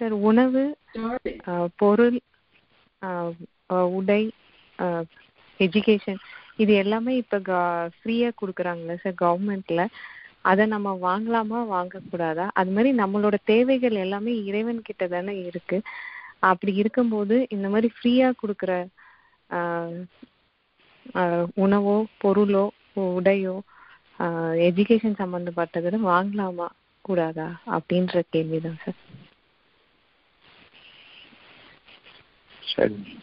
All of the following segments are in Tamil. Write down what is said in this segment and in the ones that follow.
சார் உணவு பொருள் உடை எஜுகேஷன் இது எல்லாமே இப்போ ஃப்ரீயாக கொடுக்குறாங்களே சார் கவர்மெண்ட்ல அதை நம்ம வாங்கலாமா வாங்கக்கூடாதா? அது மாதிரி நம்மளோட தேவைகள் எல்லாமே இறைவன் கிட்ட தானே இருக்கு. அப்படி இருக்கும்போது இந்த மாதிரி ஃப்ரீயாக கொடுக்குற உணவோ பொருளோ உடையோ எஜுகேஷன் சம்மந்தப்பட்டதை வாங்கலாமா கூடாதா? அப்படின்ற கேள்விதான் சார். சரி.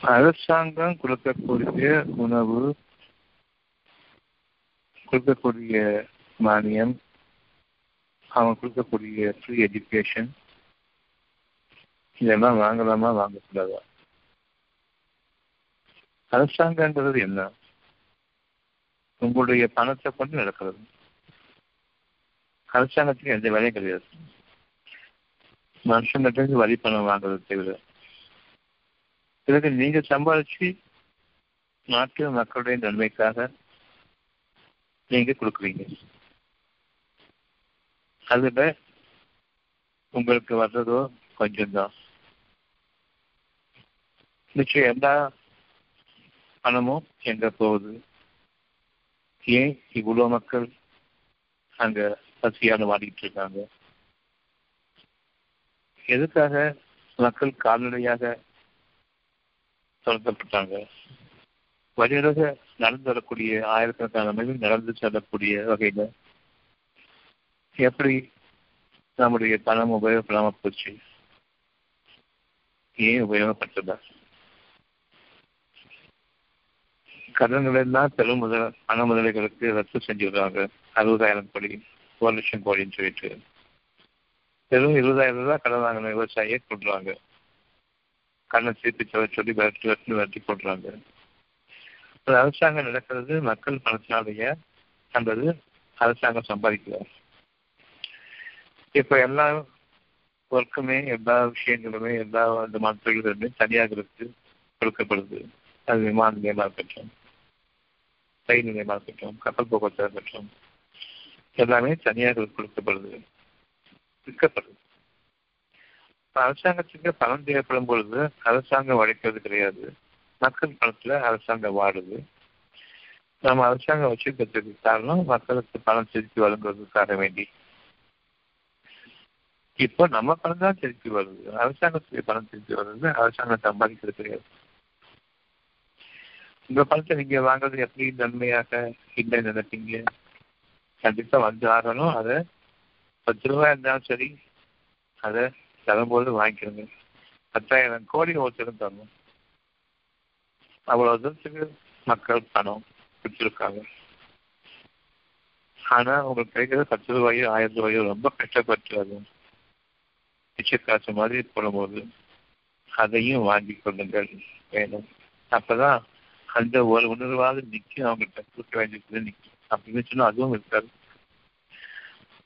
அரசாங்கம் கொடுக்கக்கூடிய உணவு கொடுக்கக்கூடிய மானியம் அவங்க கொடுக்கக்கூடிய ஃப்ரீ எஜுகேஷன் இதெல்லாம் வாங்கலாமா வாங்கக்கூடாதா? அரசாங்கன்றது என்ன? உங்களுடைய பணத்தை கொண்டு நடக்கிறது. அரசாங்கத்துக்கு எந்த வேலையும் கிடையாது. மனுஷங்கிட்ட வரி பணம் வாங்குறது தவிர பிறகு நீங்க சம்பாதிச்சு நாட்டு மக்களுடைய நன்மைக்காக நீங்க கொடுக்குறீங்க. அதுல உங்களுக்கு வர்றதோ கொஞ்சம்தான். நிச்சயம் எல்லா பணமும் எங்க போகுது? ஏன் இவ்வளவு மக்கள் அங்க பசியால வாடிக்கிட்டு இருக்காங்க? எதுக்காக மக்கள் கால்நடையாக தொடர்க்கப்பட்டாங்க வழியாக நடந்து வரக்கூடிய ஆயிரக்கணக்கான மைல் நடந்து செல்லக்கூடிய வகையில எப்படி நம்முடைய பணம் உபயோகப்படாம போச்சு? ஏன் உபயோகப்பட்டதா? கடன்கள் எல்லாம் பெரும் முதல பண முதலைகளுக்கு ரத்து செஞ்சுடுறாங்க. அறுபதாயிரம் கோடி ஒரு லட்சம் கோடின்னு சொல்லிட்டு. வெறும் இருபதாயிரம் ரூபாய் கடன் வாங்கின விவசாயியை கொண்டுறாங்க கண்ணை திருப்பி சொல்ல சொல்லி விரட்டி விரட்டி விரட்டி போடுறாங்க அரசாங்கம் நடக்கிறது மக்கள் பணத்தினாலேயே அல்லது அரசாங்கம் சம்பாதிக்கிறார் இப்ப எல்லா ஒர்க்குமே எல்லா விஷயங்களுமே எல்லா விதமான தனியாக இருக்கு கொடுக்கப்படுது. அது விமான நிலையமா இருக்கட்டும் ரயில் நிலையமா இருக்கட்டும் கப்பல் போக்குவரத்தாக இருக்கட்டும் எல்லாமே தனியாக கொடுக்கப்படுது. விற்கப்படுது அரசாங்கத்துக்கு பணம் தேவைப்படும் பொழுது அரசாங்கம் உழைக்கிறது கிடையாது. மக்கள் பணத்துல அரசாங்கம் வாடுது. நம்ம அரசாங்கம் வச்சிருக்கிறதுக்கு காரணம் மக்களுக்கு பணம் திருப்பி வழங்குவதற்காக வேண்டி. இப்போ நம்ம பணம் தான் திருப்பி வருது. அரசாங்கத்துக்கு பணம் திருப்பி வருது அரசாங்கம் சம்பாதிக்கிறது கிடையாது. உங்க பணத்தை நீங்க வாங்குறது எப்படி? நன்மையாக இல்லை நினைப்பீங்க? கண்டிப்பா வந்து ஆகணும். அதை பத்து ரூபாய் இருந்தாலும் சரி அதை தரும்போது வாங்கிக்கிறோங்க பத்தாயிரம் கோடி ஒருத்தரும் தரணும். அவ்வளவு தூரத்துக்கு மக்கள் பணம் கொடுத்துருக்காங்க. ஆனா உங்களுக்கு கிடைக்கிறது பத்து ரூபாயோ ஆயிரம் ரூபாயோ ரொம்ப கஷ்டப்பட்டு அது மிச்ச காசு மாதிரி போடும்போது அதையும் வாங்கி கொள்ளுங்கள். வேணும். அப்பதான் அந்த ஒரு உணர்வாவது நிற்கும் அவங்கள்ட்ட கொடுக்க வேண்டியது நிற்கும் அப்படின்னு சொன்னா அதுவும் இருக்காது.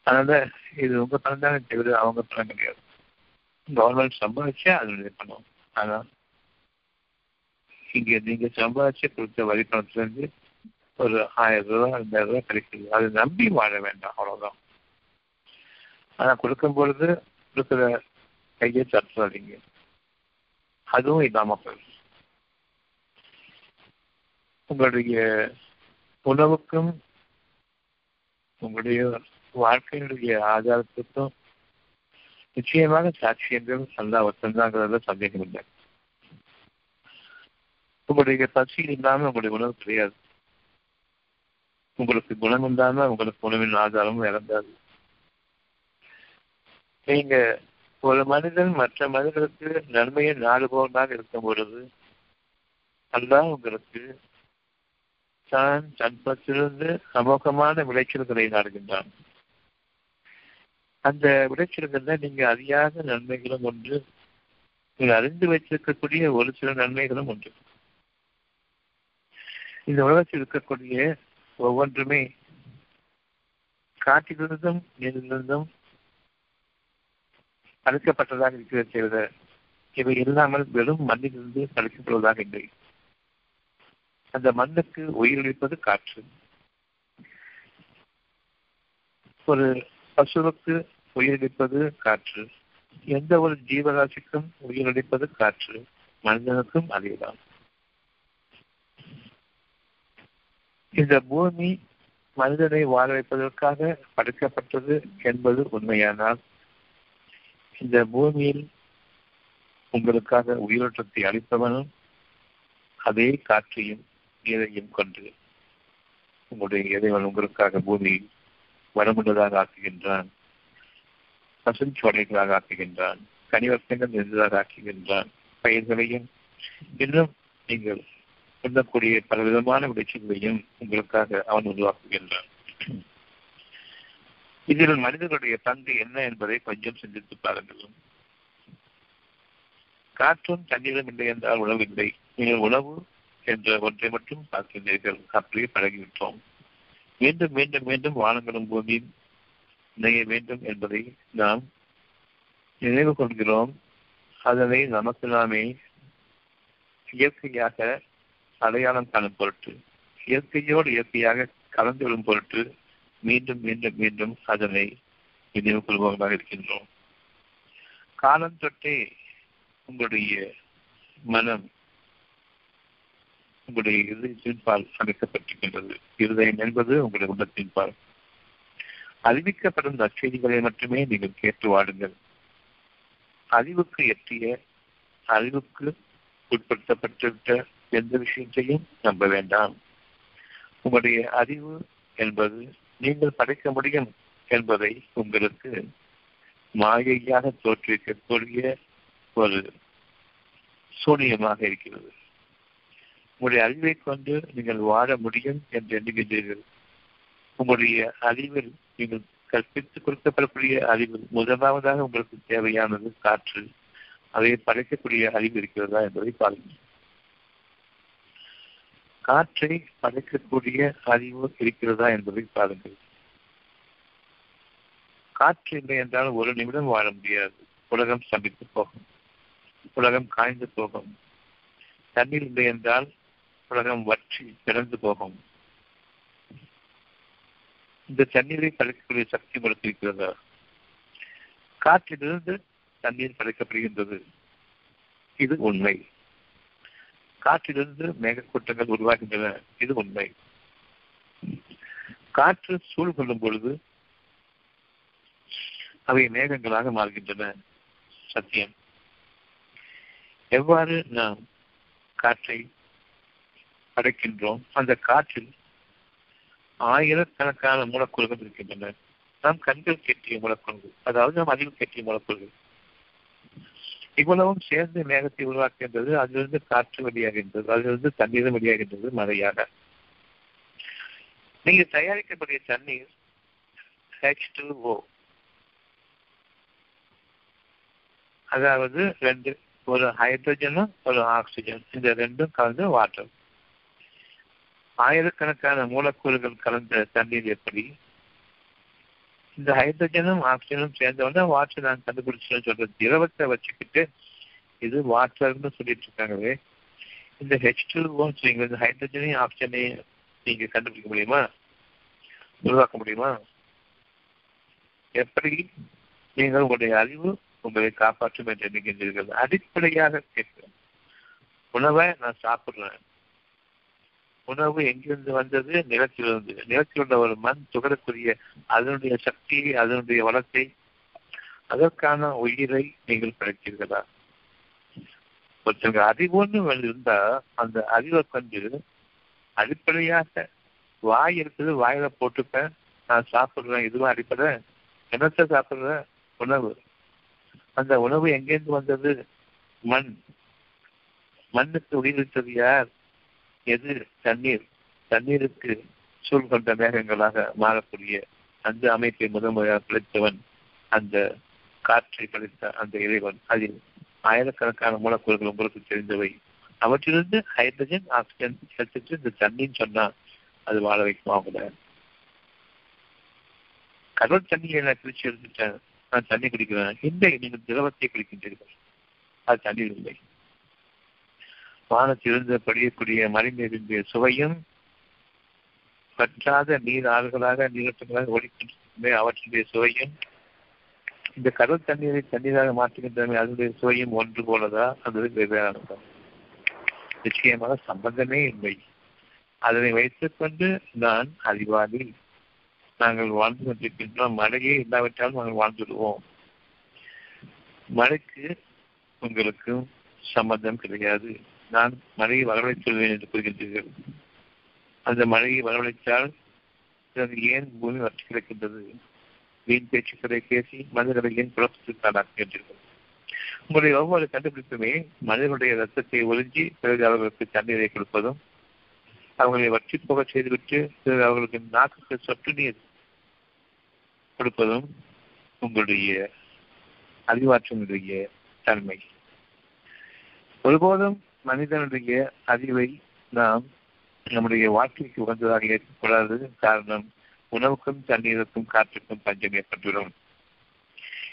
அதனால இது உங்க பணம் தானே தவிர அவங்க பணம் கிடையாது. கவர்மெண்ட் சம்பாதிச்சா அதனுடைய பணம் ஆனா இங்க நீங்க சம்பாதிச்சு கொடுத்த வரி பணத்துல இருந்து ஒரு ஆயிரம் ரூபாய் ரெண்டாயிரம் ரூபாய் கிடைக்குது. அதை நம்பி வாழ வேண்டாம். அவ்வளவுதான். ஆனா கொடுக்கும் பொழுது கொடுக்குற கையை தட்டுறாதீங்க. அதுவும் இல்லாம போயிடும். உங்களுடைய உணவுக்கும் உங்களுடைய வாழ்க்கையினுடைய ஆதாரத்திற்கும் நிச்சயமாக சாட்சியங்கள் நல்லா ஒத்தந்தாங்கிறதுல சந்தேகம் இல்லை. உங்களுடைய பசி இல்லாமல் உங்களுடைய உணவு கிடையாது. உங்களுக்கு குணம் இல்லாம உங்களுக்கு உணவின் ஆதாரமும் இறந்தாது நீங்க ஒரு மனிதன் மற்ற மனிதர்களுக்கு நன்மையை நாடுபவனாக இருக்கும் பொழுது அல்லா உங்களுக்கு தான் தன்பத்திலிருந்து அமோகமான விளைச்சல்களை நாடுகின்றான். அந்த விளைச்சல்கள்ல நீங்க அறியாத நன்மைகளும் ஒன்று நீங்கள் அறிந்து வைத்திருக்கக்கூடிய ஒரு சில நன்மைகளும் ஒன்று. இந்த உலகத்தில் இருக்கக்கூடிய ஒவ்வொன்றுமே காட்டிலிருந்தும் நீரிலிருந்தும் அழைக்கப்பட்டதாக இருக்கிறது தவிர இவை இல்லாமல் வெறும் மண்ணிலிருந்து அழைக்கப்படுவதாக இல்லை. அந்த மண்ணுக்கு உயிரிழப்பது காற்று. ஒரு பசுவுக்கு உயிரிழப்பது காற்று. எந்த ஒரு ஜீவராசிக்கும் உயிரிழப்பது காற்று. மனிதனுக்கும் அதேதான். இந்த பூமி மனிதனை வாழ வைப்பதற்காக படைக்கப்பட்டது என்பது உண்மையானால் இந்த பூமியில் உங்களுக்காக உயிரோட்டத்தை அளிப்பவனும் அதே காற்றையும் நீரையும் கொண்டு உங்களுடைய இறைவன் உங்களுக்காக பூமியை வரமுள்ளதாக ஆக்குகின்றான். பசுஞ்சோலைகளாக ஆக்குகின்றான் கனிவர்த்தங்கள் இருந்ததாக ஆக்குகின்றான் பயிர்களையும் இன்னும் நீங்கள் உண்ணக்கூடிய பல விதமான விளைச்சல்களையும் உங்களுக்காக அவன் உருவாக்குகின்றான். இதில் மனிதர்களுடைய பங்கு என்ன என்பதை கொஞ்சம் சிந்தித்து பாருங்கள். காற்றும் தண்ணீரும் இல்லை என்றால் உணவு இல்லை. நீங்கள் உணவு என்ற ஒன்றை மட்டும் பார்க்கின்றீர்கள். அப்படியே பழகிவிட்டோம். மீண்டும் மீண்டும் மீண்டும் வானங்களும் பூமியும் இணைய வேண்டும் என்பதை நாம் நினைவு கொள்கிறோம். அதனை நமக்கு நாமே இயற்கையாக அடையாளம் காணும் பொருட்டு இயற்கையோடு இயற்கையாக கலந்து விடும் பொருட்டு மீண்டும் மீண்டும் மீண்டும் அதனை நினைவு கொள்பவர்களாக இருக்கின்றோம். காலம் தொட்டே உங்களுடைய மனம் உங்களுடைய இருதயத்தின் பால் அமைக்கப்பட்டிருக்கின்றது. இருதயம் என்பது உங்களுடைய உள்ளத்தின்பால் அறிவிக்கப்படும் நற்செய்திகளை மட்டுமே நீங்கள் கேட்டு வாடுங்கள். அறிவுக்கு எட்டிய அறிவுக்கு உட்படுத்தப்பட்டுவிட்ட எந்த விஷயத்தையும் நம்ப வேண்டாம். உங்களுடைய அறிவு என்பது நீங்கள் படைக்க முடியும் என்பதை உங்களுக்கு மாயையாக தோற்றுவிக்கக்கூடிய ஒரு சூனியமாக இருக்கிறது. உங்களுடைய அறிவை கொண்டு நீங்கள் வாழ முடியும் என்று எண்ணுகின்றீர்கள். உங்களுடைய அறிவில் நீங்கள் கற்பித்துக் கொடுக்கப்படக்கூடிய அறிவு முதலாவதாக உங்களுக்கு தேவையானது காற்று. அதை படைக்கக்கூடிய அறிவு இருக்கிறதா என்பதை பாருங்கள். காற்றை படைக்கக்கூடிய அறிவு இருக்கிறதா என்பதை பாருங்கள். காற்று இல்லை என்றால் ஒரு நிமிடம் வாழ முடியாது. உலகம் சமைத்து போகும். உலகம் காய்ந்து போகும். தண்ணீர் இல்லை என்றால் உலகம் வற்றி பிறந்து போகும். இந்த தண்ணீரை படைக்கக்கூடிய சக்தி உங்களுக்கு இருக்கிறதா? காற்றிலிருந்து தண்ணீர் படைக்கப்படுகின்றது இது உண்மை. காற்றிலிருந்து மேகக்கூட்டங்கள் உருவாகின்றன. இது உண்மை. காற்று சூழ் கொள்ளும் பொழுது அவை மேகங்களாக மாறுகின்றன. சத்தியம். எவ்வாறு நாம் காற்றை அடைக்கின்றோம்? அந்த காற்றில் ஆயிரக்கணக்கான மூலக்கூறுகள் இருக்கின்றன. நாம் கண்கள் கெட்டிய மூலக்கூறுகள் அதாவது நாம் அறிவு கெட்டிய மூலக்கூறுகள். இவ்வளவும் சேர்ந்து மேகத்தை உருவாக்குகின்றது அதிலிருந்து காற்று வெளியாகின்றது அதிலிருந்து தண்ணீரும் வெளியாகின்றது மழையாக. நீங்க தயாரிக்கக்கூடிய தண்ணீர் ஹெச் டூ ஓ அதாவது ரெண்டு ஒரு ஹைட்ரஜனும் ஒரு ஆக்சிஜன் இந்த ரெண்டும் கலந்து வாட்டர் ஆயிரக்கணக்கான மூலக்கூறுகள் கலந்த தண்ணீர் எப்படி? இந்த ஹைட்ரஜனும் ஆக்சிஜனும் சேர்ந்தவொடனே வாட்டர் நான் கண்டுபிடிச்சேன்னு சொல்ற திரவத்தை வச்சுக்கிட்டு இது வாட்டர்னு சொல்லிட்டு இருக்காங்களே. இந்த ஹெச் டூ சொல்றீங்க இந்த ஹைட்ரஜனையும் ஆக்சிஜனையும் நீங்க கண்டுபிடிக்க முடியுமா? உருவாக்க முடியுமா? எப்படி நீங்கள் உங்களுடைய அறிவு உங்களை காப்பாற்றும் என்று நினைக்கின்றீர்கள் அடிப்படையாக கேட்கிறேன். உணவை நான் சாப்பிடுறேன். உணவு எங்கிருந்து வந்தது? நிலத்திலிருந்து. நிலத்தில் உள்ள ஒரு மண் துகளுக்குரிய அதனுடைய சக்தியை அதனுடைய வளத்தை அதற்கான உயிரை நீங்கள் படைத்தீர்களா ஒருத்தங்க அறிவுன்னு இருந்தா அந்த அறிவை கொண்டு அடிப்படையாக வாய் இருக்குது வாயில போட்டுப்பேன் நான் சாப்பிடுறேன் இதுவும் அடிப்படை என்னத்தை சாப்பிடுற? உணவு. அந்த உணவு எங்கேருந்து வந்தது? மண். மண்ணுக்கு உயிரிட்டது யார்? எது தண்ணீர்? தண்ணீருக்கு சூழ் கொண்ட மேகங்களாக மாறக்கூடிய அந்த அமைப்பை முதன்முறையாக கழித்தவன் அந்த காற்றை படைத்த அந்த இறைவன். அதில் ஆயிரக்கணக்கான மூலக்கூறுகள் உங்களுக்கு தெரிந்தவை. அவற்றிலிருந்து ஹைட்ரஜன் ஆக்சிஜன் எடுத்துட்டு இந்த தண்ணின்னு சொன்னா அது வாழ வைக்குமா அவங்கள? கடல் தண்ணியை நான் பிரிச்சு எடுத்துட்டேன். நான் தண்ணி குடிக்கிறேன். இல்லை நீங்கள் திரவத்தை குடிக்கின்றீர்கள். அது தண்ணீர் இல்லை. வானத்திலிருந்து படியக்கூடிய மறைந்திருந்திய சுவையும் பற்றாத நீர் ஆறுகளாக நீரட்டங்களாக ஓடிக்கொண்டிருக்கின்ற அவற்றினுடைய சுவையும் இந்த கடல் தண்ணீரை தண்ணீராக மாற்றுகின்றன. அதனுடைய சுவையும் ஒன்று போலதா? அல்லது வெவ்வேறானதா நிச்சயமாக சம்பந்தமே இல்லை. அதனை வைத்துக் கொண்டு நான் அறிவாளி. நாங்கள் வாழ்ந்து கொண்டிருக்கின்றோம். மழையே இல்லாவிட்டாலும் நாங்கள் வாழ்ந்துடுவோம். மழைக்கு உங்களுக்கும் சம்பந்தம் கிடையாது. நான் மழையை வரவழைத்துள்ளேன் என்று கூறுகின்றீர்கள். அந்த மழையை வரவழைத்தால் ஏன் பூமி வற்றி கிடக்கின்றது? வீண் பேச்சுக்களை பேசி மனிதர்களை ஏன் குழப்பத்திற்கு உங்களுடைய ஒவ்வொரு கண்டுபிடிப்புமே மனிதனுடைய ரத்தத்தை ஒழிஞ்சி பிறகு அவர்களுக்கு தண்ணீரை கொடுப்பதும் அவர்களை வற்றி போக செய்துவிட்டு பிறகு அவர்களுக்கு நாக்குக்கு சொட்டு நீர் கொடுப்பதும் உங்களுடைய அறிவாற்றனுடைய தன்மை. ஒருபோதும் மனிதனுடைய அறிவை நாம் நம்முடைய வாழ்க்கைக்கு உகந்ததாக ஏற்படாது காரணம் உணவுக்கும் தண்ணீருக்கும் காற்றுக்கும் பஞ்சம் ஏற்பட்டுவிடும்.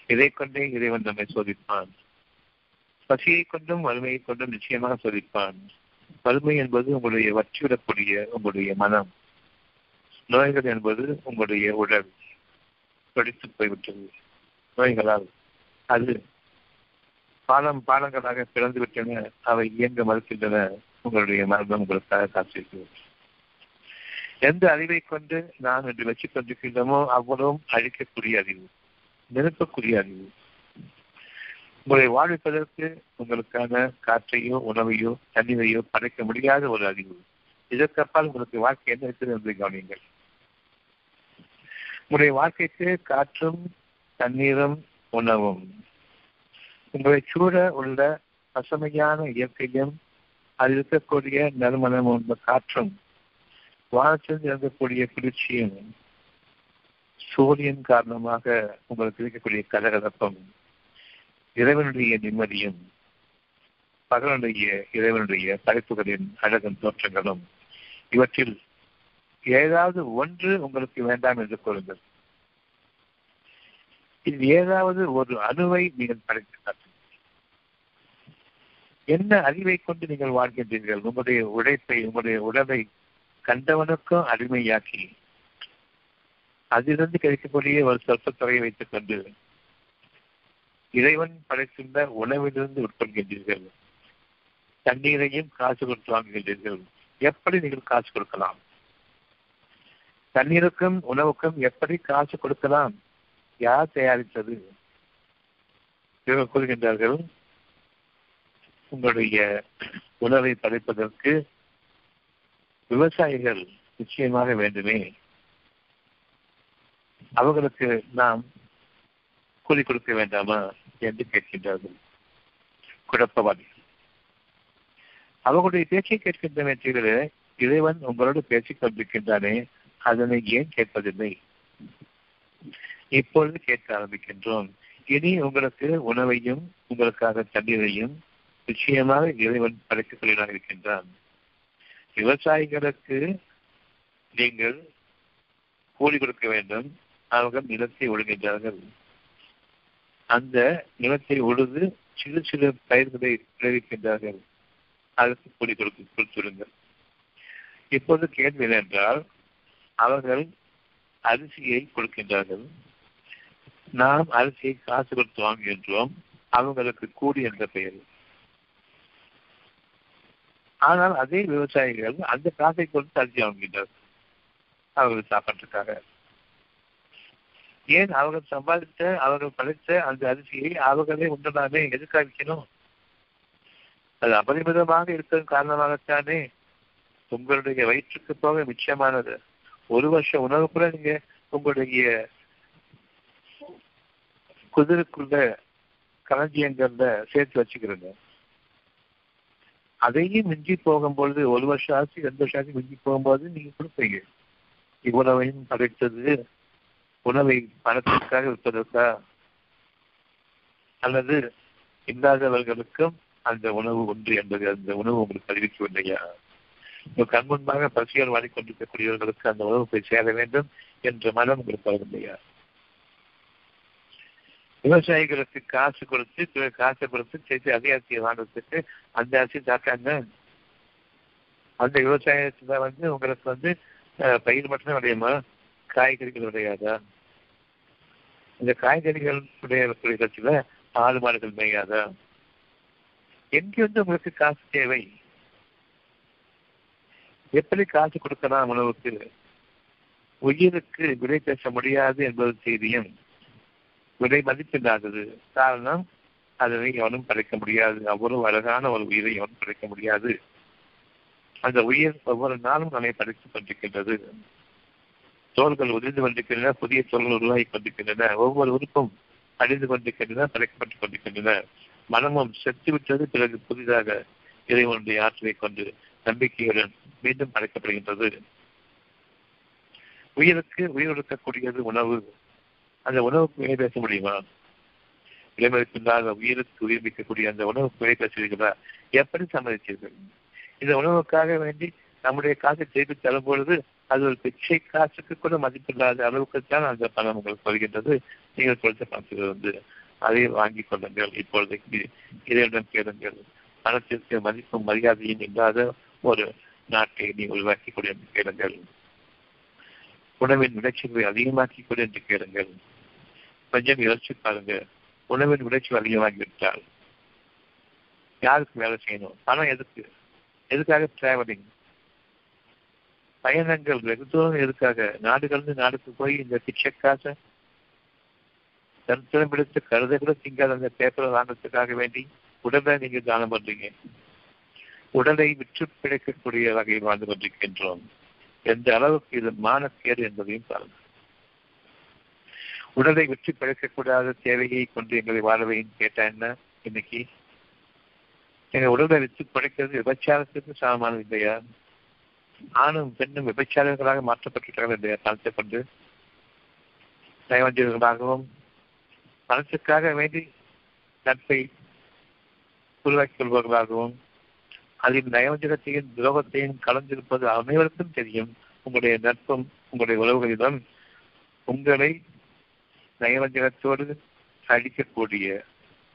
இதை கொண்டே இறைவன் நம்மை சோதிப்பான். பசியை கொண்டும் வறுமையை கொண்டும் நிச்சயமாக சோதிப்பான். வறுமை என்பது உங்களுடைய வற்றிவிடக்கூடிய உங்களுடைய மனம். நோய்கள் என்பது உங்களுடைய உடல். படித்து போய்விட்டது. நோய்களால் அது பாலம் பாலங்களாக பிறந்து விட்டன அவை இயங்க மறுக்கின்றன. உங்களுடைய மரணம் உங்களுக்காக காத்திருக்கிறது. எந்த அறிவை கொண்டு நாம் என்று வச்சுக் கொண்டிருக்கின்றோமோ அவ்வளவும் அழிக்கக்கூடிய அறிவு நிரப்பக்கூடிய அறிவு. உங்களை வாழ்விப்பதற்கு உங்களுக்கான காற்றையோ உணவையோ தண்ணீரையோ படைக்க முடியாத ஒரு அறிவு. இதற்கப்பால் உங்களுக்கு வாழ்க்கை என்ன இருக்கிறது என்று கவனியுங்கள். உங்களுடைய வாழ்க்கைக்கு காற்றும் தண்ணீரும் உணவும் உங்களை சூழ உள்ள பசுமையான இயற்கையும் அதில் இருக்கக்கூடிய நறுமணம் உள்ள காற்றும் வானத்தில் இருக்கக்கூடிய குளிர்ச்சியும் சூரியன் காரணமாக உங்களுக்கு இருக்கக்கூடிய கலகலப்பும் இறைவனுடைய நிம்மதியும் பகலுடைய இறைவனுடைய படைப்புகளின் அழகும் தோற்றங்களும் இவற்றில் ஏதாவது ஒன்று உங்களுக்கு வேண்டாம் என்று கூறுங்கள். இது ஏதாவது ஒரு அணுவை நீங்கள் படைத்து என்ன அறிவை கொண்டு நீங்கள் வாழ்கின்றீர்கள்? உங்களுடைய உழைப்பை உங்களுடைய உடலை கண்டவனுக்கும் அடிமையாக்கி அதிலிருந்து கிடைக்கக்கூடிய ஒரு சொற்ப தொகையை வைத்துக் கொண்டு இறைவன் படைத்துள்ள உணவிலிருந்து உட்கொள்கின்றீர்கள். தண்ணீரையும் காசு கொடுத்து வாங்குகின்றீர்கள். எப்படி நீங்கள் காசு கொடுக்கலாம்? தண்ணீருக்கும் உணவுக்கும் எப்படி காசு கொடுக்கலாம்? யார் தயாரித்தது? இவர்கள் கூறுகின்றார்கள் உங்களுடைய உணவை படைப்பதற்கு விவசாயிகள் நிச்சயமாக வேண்டுமே. அவர்களுக்கு நாம் கூலி கொடுக்க வேண்டாமா? என்று கேட்கின்றார்கள். குழப்பவாதிகள். அவர்களுடைய பேச்சை கேட்கின்ற தவிர இறைவன் உங்களோடு பேசிக் கொண்டிருக்கின்றானே அதனை ஏன் கேட்பதில்லை? இப்பொழுது கேட்க ஆரம்பிக்கின்றோம். இனி உங்களுக்கு உணவையும் உங்களுக்காக தண்ணீரையும் நிச்சயமாக இறைவன் படைத்துக் கொள்ளாக இருக்கின்றான். விவசாயிகளுக்கு நீங்கள் கூலி கொடுக்க வேண்டும். அவர்கள் நிலத்தை ஒழுகின்றார்கள் அந்த நிலத்தை உழுது சிறு சிறு பயிர்களை விளைவிக்கின்றார்கள். அதற்கு கூலி கொடுத்து கொடுத்துடுங்கள் இப்போது கேள்வி என்னென்றால் அவர்கள் அரிசியை கொடுக்கின்றார்கள். நாம் அரிசியை காசு கொடுத்து வாங்குகின்றோம். அவங்களுக்கு கூடி என்ற பெயர். ஆனால் அதே விவசாயிகள் அந்த காசை கொடுத்து அரிசி வாங்குகின்றார்கள். அவர்கள் சாப்பாட்டுக்காக. ஏன் அவர்கள் சம்பாதித்த அவர்கள் படைத்த அந்த அரிசியை அவர்களே உண்டனாலே எதுக்காக விற்கணும்? அது அபரிமிதமாக இருக்கிற காரணமாகத்தானே? உங்களுடைய வயிற்றுக்கு போக மிச்சமானது. ஒரு வருஷம் உணவு கூட நீங்க உங்களுடைய குதிரைக்குள்ள களஞ்சியங்கள்ல சேர்த்து வச்சுக்கிறீங்க. அதையும் மிஞ்சி போகும்பொழுது ஒரு வருஷம் ஆச்சு ரெண்டு வருஷம் ஆச்சு மிஞ்சி போகும்போது நீங்க கொடுப்பீங்க. இவ்வளவையும் படைத்தது உணவை பணத்திற்காக விற்பதற்கா? அல்லது இல்லாதவர்களுக்கும் அந்த உணவு ஒன்று என்பது அந்த உணவு உங்களுக்கு அறிவிக்கவில்லையா உங்கள் கண் முன்பாக பசியால் வாடிக்கொண்டிருக்கக்கூடியவர்களுக்கு அந்த உணவு போய் சேர வேண்டும் என்ற மனம் உங்களுக்கு வரவில்லையா விவசாயிகளுக்கு காசு கொடுத்து பிறகு காசை கொடுத்து சேர்த்து அதே அரிசியை வாங்குறதுக்கு அந்த அரிசி சாப்பிட்டாங்க. அந்த விவசாயத்துல வந்து உங்களுக்கு வந்து பயிர் மட்டும்தான் விளையுமா? காய்கறிகள் விளையாதா? இந்த காய்கறிகள் இடத்துல ஆடு மாடுகள் மேயாதா? எங்கிருந்து உங்களுக்கு காசு தேவை? எப்படி காசு கொடுக்கலாம் உணவுக்கு உயிருக்கு விலை பேச முடியாது என்பது செய்தியும் விலை மதிப்பில்லாதது. காரணம் அதனை எவனும் படைக்க முடியாது. அவ்வளவு அழகான ஒரு உயிரை எவனும் படைக்க முடியாது. அந்த உயிர் ஒவ்வொரு நாளும் நம்மை படைத்துக் கொண்டிருக்கின்றது. தோள்கள் உதிர்ந்து கொண்டிருக்கின்றன புதிய தோள்கள் உருவாகி கொண்டிருக்கின்றன. ஒவ்வொரு உறுப்பும் அழிந்து கொண்டிருக்கின்றன படைக்கப்பட்டுக் கொண்டிருக்கின்றன. மனமும் செத்து விட்டது பிறகு புதிதாக இறைவனுடைய ஆற்றலை கொண்டு நம்பிக்கையுடன் மீண்டும் அழைக்கப்படுகின்றது. உயிருக்கு உயிர் கொடுக்கக்கூடியது உணவு. அந்த உணவுக்கு விலை பேச முடியுமா? இளமதிப்பில்லாத உயிருக்கு உயிரிமைக்கக்கூடிய அந்த உணவுக்கு விலை பேசுவீர்களா எப்படி சம்மதித்தீர்கள்? இந்த உணவுக்காக வேண்டி நம்முடைய காசை திருப்பி தரும் பொழுது அது ஒரு பிச்சை காசுக்கு கூட மதிப்பில்லாத அளவுக்கு தான் அந்த பணம் உங்களுக்கு வருகின்றது. நீங்கள் கொடுத்த பணத்தில் வந்து அதை வாங்கிக் கொள்ளுங்கள். இப்பொழுதைக்கு இறைவனிடம் கேளுங்கள். பணத்திற்கு மதிப்பும் மரியாதையும் இல்லாத ஒரு நாட்டை நீ உருவாக்கிக் கொடு என்று கேளுங்கள். உணவின் விளைச்சல்களை அதிகமாக்கிக் கொடு என்று கேளுங்கள். கொஞ்சம் யோசிச்சு பாருங்க. உணவின் விளைச்சல் அதிகமாகிவிட்டால் யாருக்கு வேலை செய்யணும்? பணம் எதுக்கு? எதுக்காக டிராவலிங் பயணங்கள் வெகு தூரம் எதுக்காக? நாடுகளிருந்து நாடுக்கு போய் இந்த பிச்சைக்காக தனித்திறம் எடுத்து கருத கூட திங்காத அந்த பேப்பரை வாங்கறதுக்காக வேண்டி உடலை நீங்க தானம் பண்றீங்க. உடலை விற்று பிழைக்கக்கூடிய வகையில் வாழ்ந்து கொண்டிருக்கின்றோம். எந்த அளவுக்கு இது மானக்கேடு என்பதையும் பாருங்கள். உடலை விற்று பிழைக்கக்கூடாத தேவையை கொண்டு எங்களை வாழவையும் கேட்டா என்ன இன்னைக்கு? எங்க உடலை விற்று பிழைக்கிறது விபச்சாரத்திற்கு சமமானது இல்லையா? ஆணும் பெண்ணும் விபச்சாரர்களாக மாற்றப்பட்டுட்டார்கள் இல்லையா? காலத்தை கொண்டு நயவஞ்சர்களாகவும் பணத்துக்காக வேண்டி நட்பை உருவாக்கி கொள்பவர்களாகவும் அதில் நயவஞ்சகத்தையும் துரோகத்தையும் கலந்திருப்பது அனைவருக்கும் தெரியும். உங்களுடைய நட்பும் உங்களுடைய உறவுகளிடம் உங்களை நயவஞ்சகத்தோடு அடிக்கக்கூடிய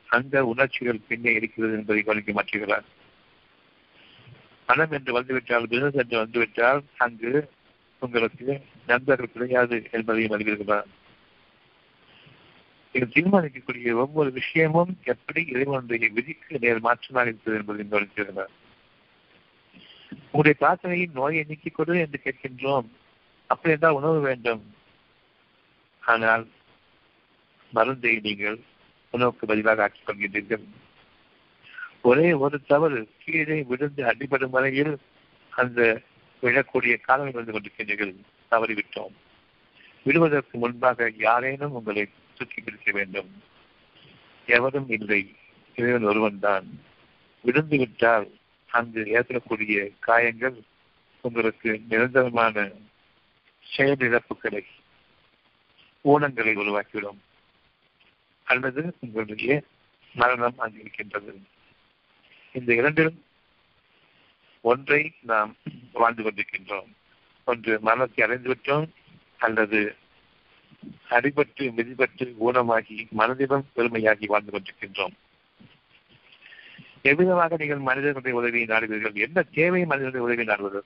அந்த உணர்ச்சிகள் பின்னே இருக்கிறது என்பதை கவனிக்க மாற்றுகிறார் பணம் என்று வந்துவிட்டால் பிசினஸ் என்று வந்துவிட்டால் அங்கு உங்களுக்கு நண்பர்கள் கிடையாது என்பதையும் அறிவீர்களா? இது தீர்மானிக்கக்கூடிய ஒவ்வொரு விஷயமும் எப்படி இறைவனுடைய விதிக்கு நேர் மாற்றமாக இருக்கிறது என்பதையும் கவனித்திருந்தார் உங்களுடைய பிரார்த்தனையை நோயை நீக்கிக் கொடு என்று கேட்கின்றோம். அப்படி என்றால் உணவு வேண்டும். ஆனால் மருந்தை நீங்கள் உணவுக்கு பதிலாக ஆக்கிக் கொள்கின்றீர்கள். ஒரே ஒரு தவறு கீழே விழுந்து அடிபடும் வரையில் அந்த விழக்கூடிய காலங்கள் வந்து கொண்டிருக்கின்றீர்கள். தவறிவிட்டோம். விடுவதற்கு முன்பாக யாரேனும் உங்களை தூக்கி பிடிக்க வேண்டும். எவரும் இல்லை. இறைவன் ஒருவன் தான். விழுந்து விட்டால் அங்கு ஏற்படக்கூடிய காயங்கள் உங்களுக்கு நிரந்தரமான செயலிழப்புகளை ஊனங்களை உருவாக்கிவிடும். அல்லது உங்களுடைய மரணம் அங்கு இருக்கின்றது இந்த இரண்டிலும் ஒன்றை நாம் வாழ்ந்து கொண்டிருக்கின்றோம். ஒன்று மரணத்தை அடைந்துவிட்டோம் அல்லது அடிபட்டு மிதிபட்டு ஊனமாகி மனதிடம் பெருமையாகி வாழ்ந்து கொண்டிருக்கின்றோம். எவ்விதமாக நீங்கள் மனிதர்களுடைய உதவியை நாடுவீர்கள்? என்ன தேவை மனிதர்களுடைய உதவியை நாடுவது?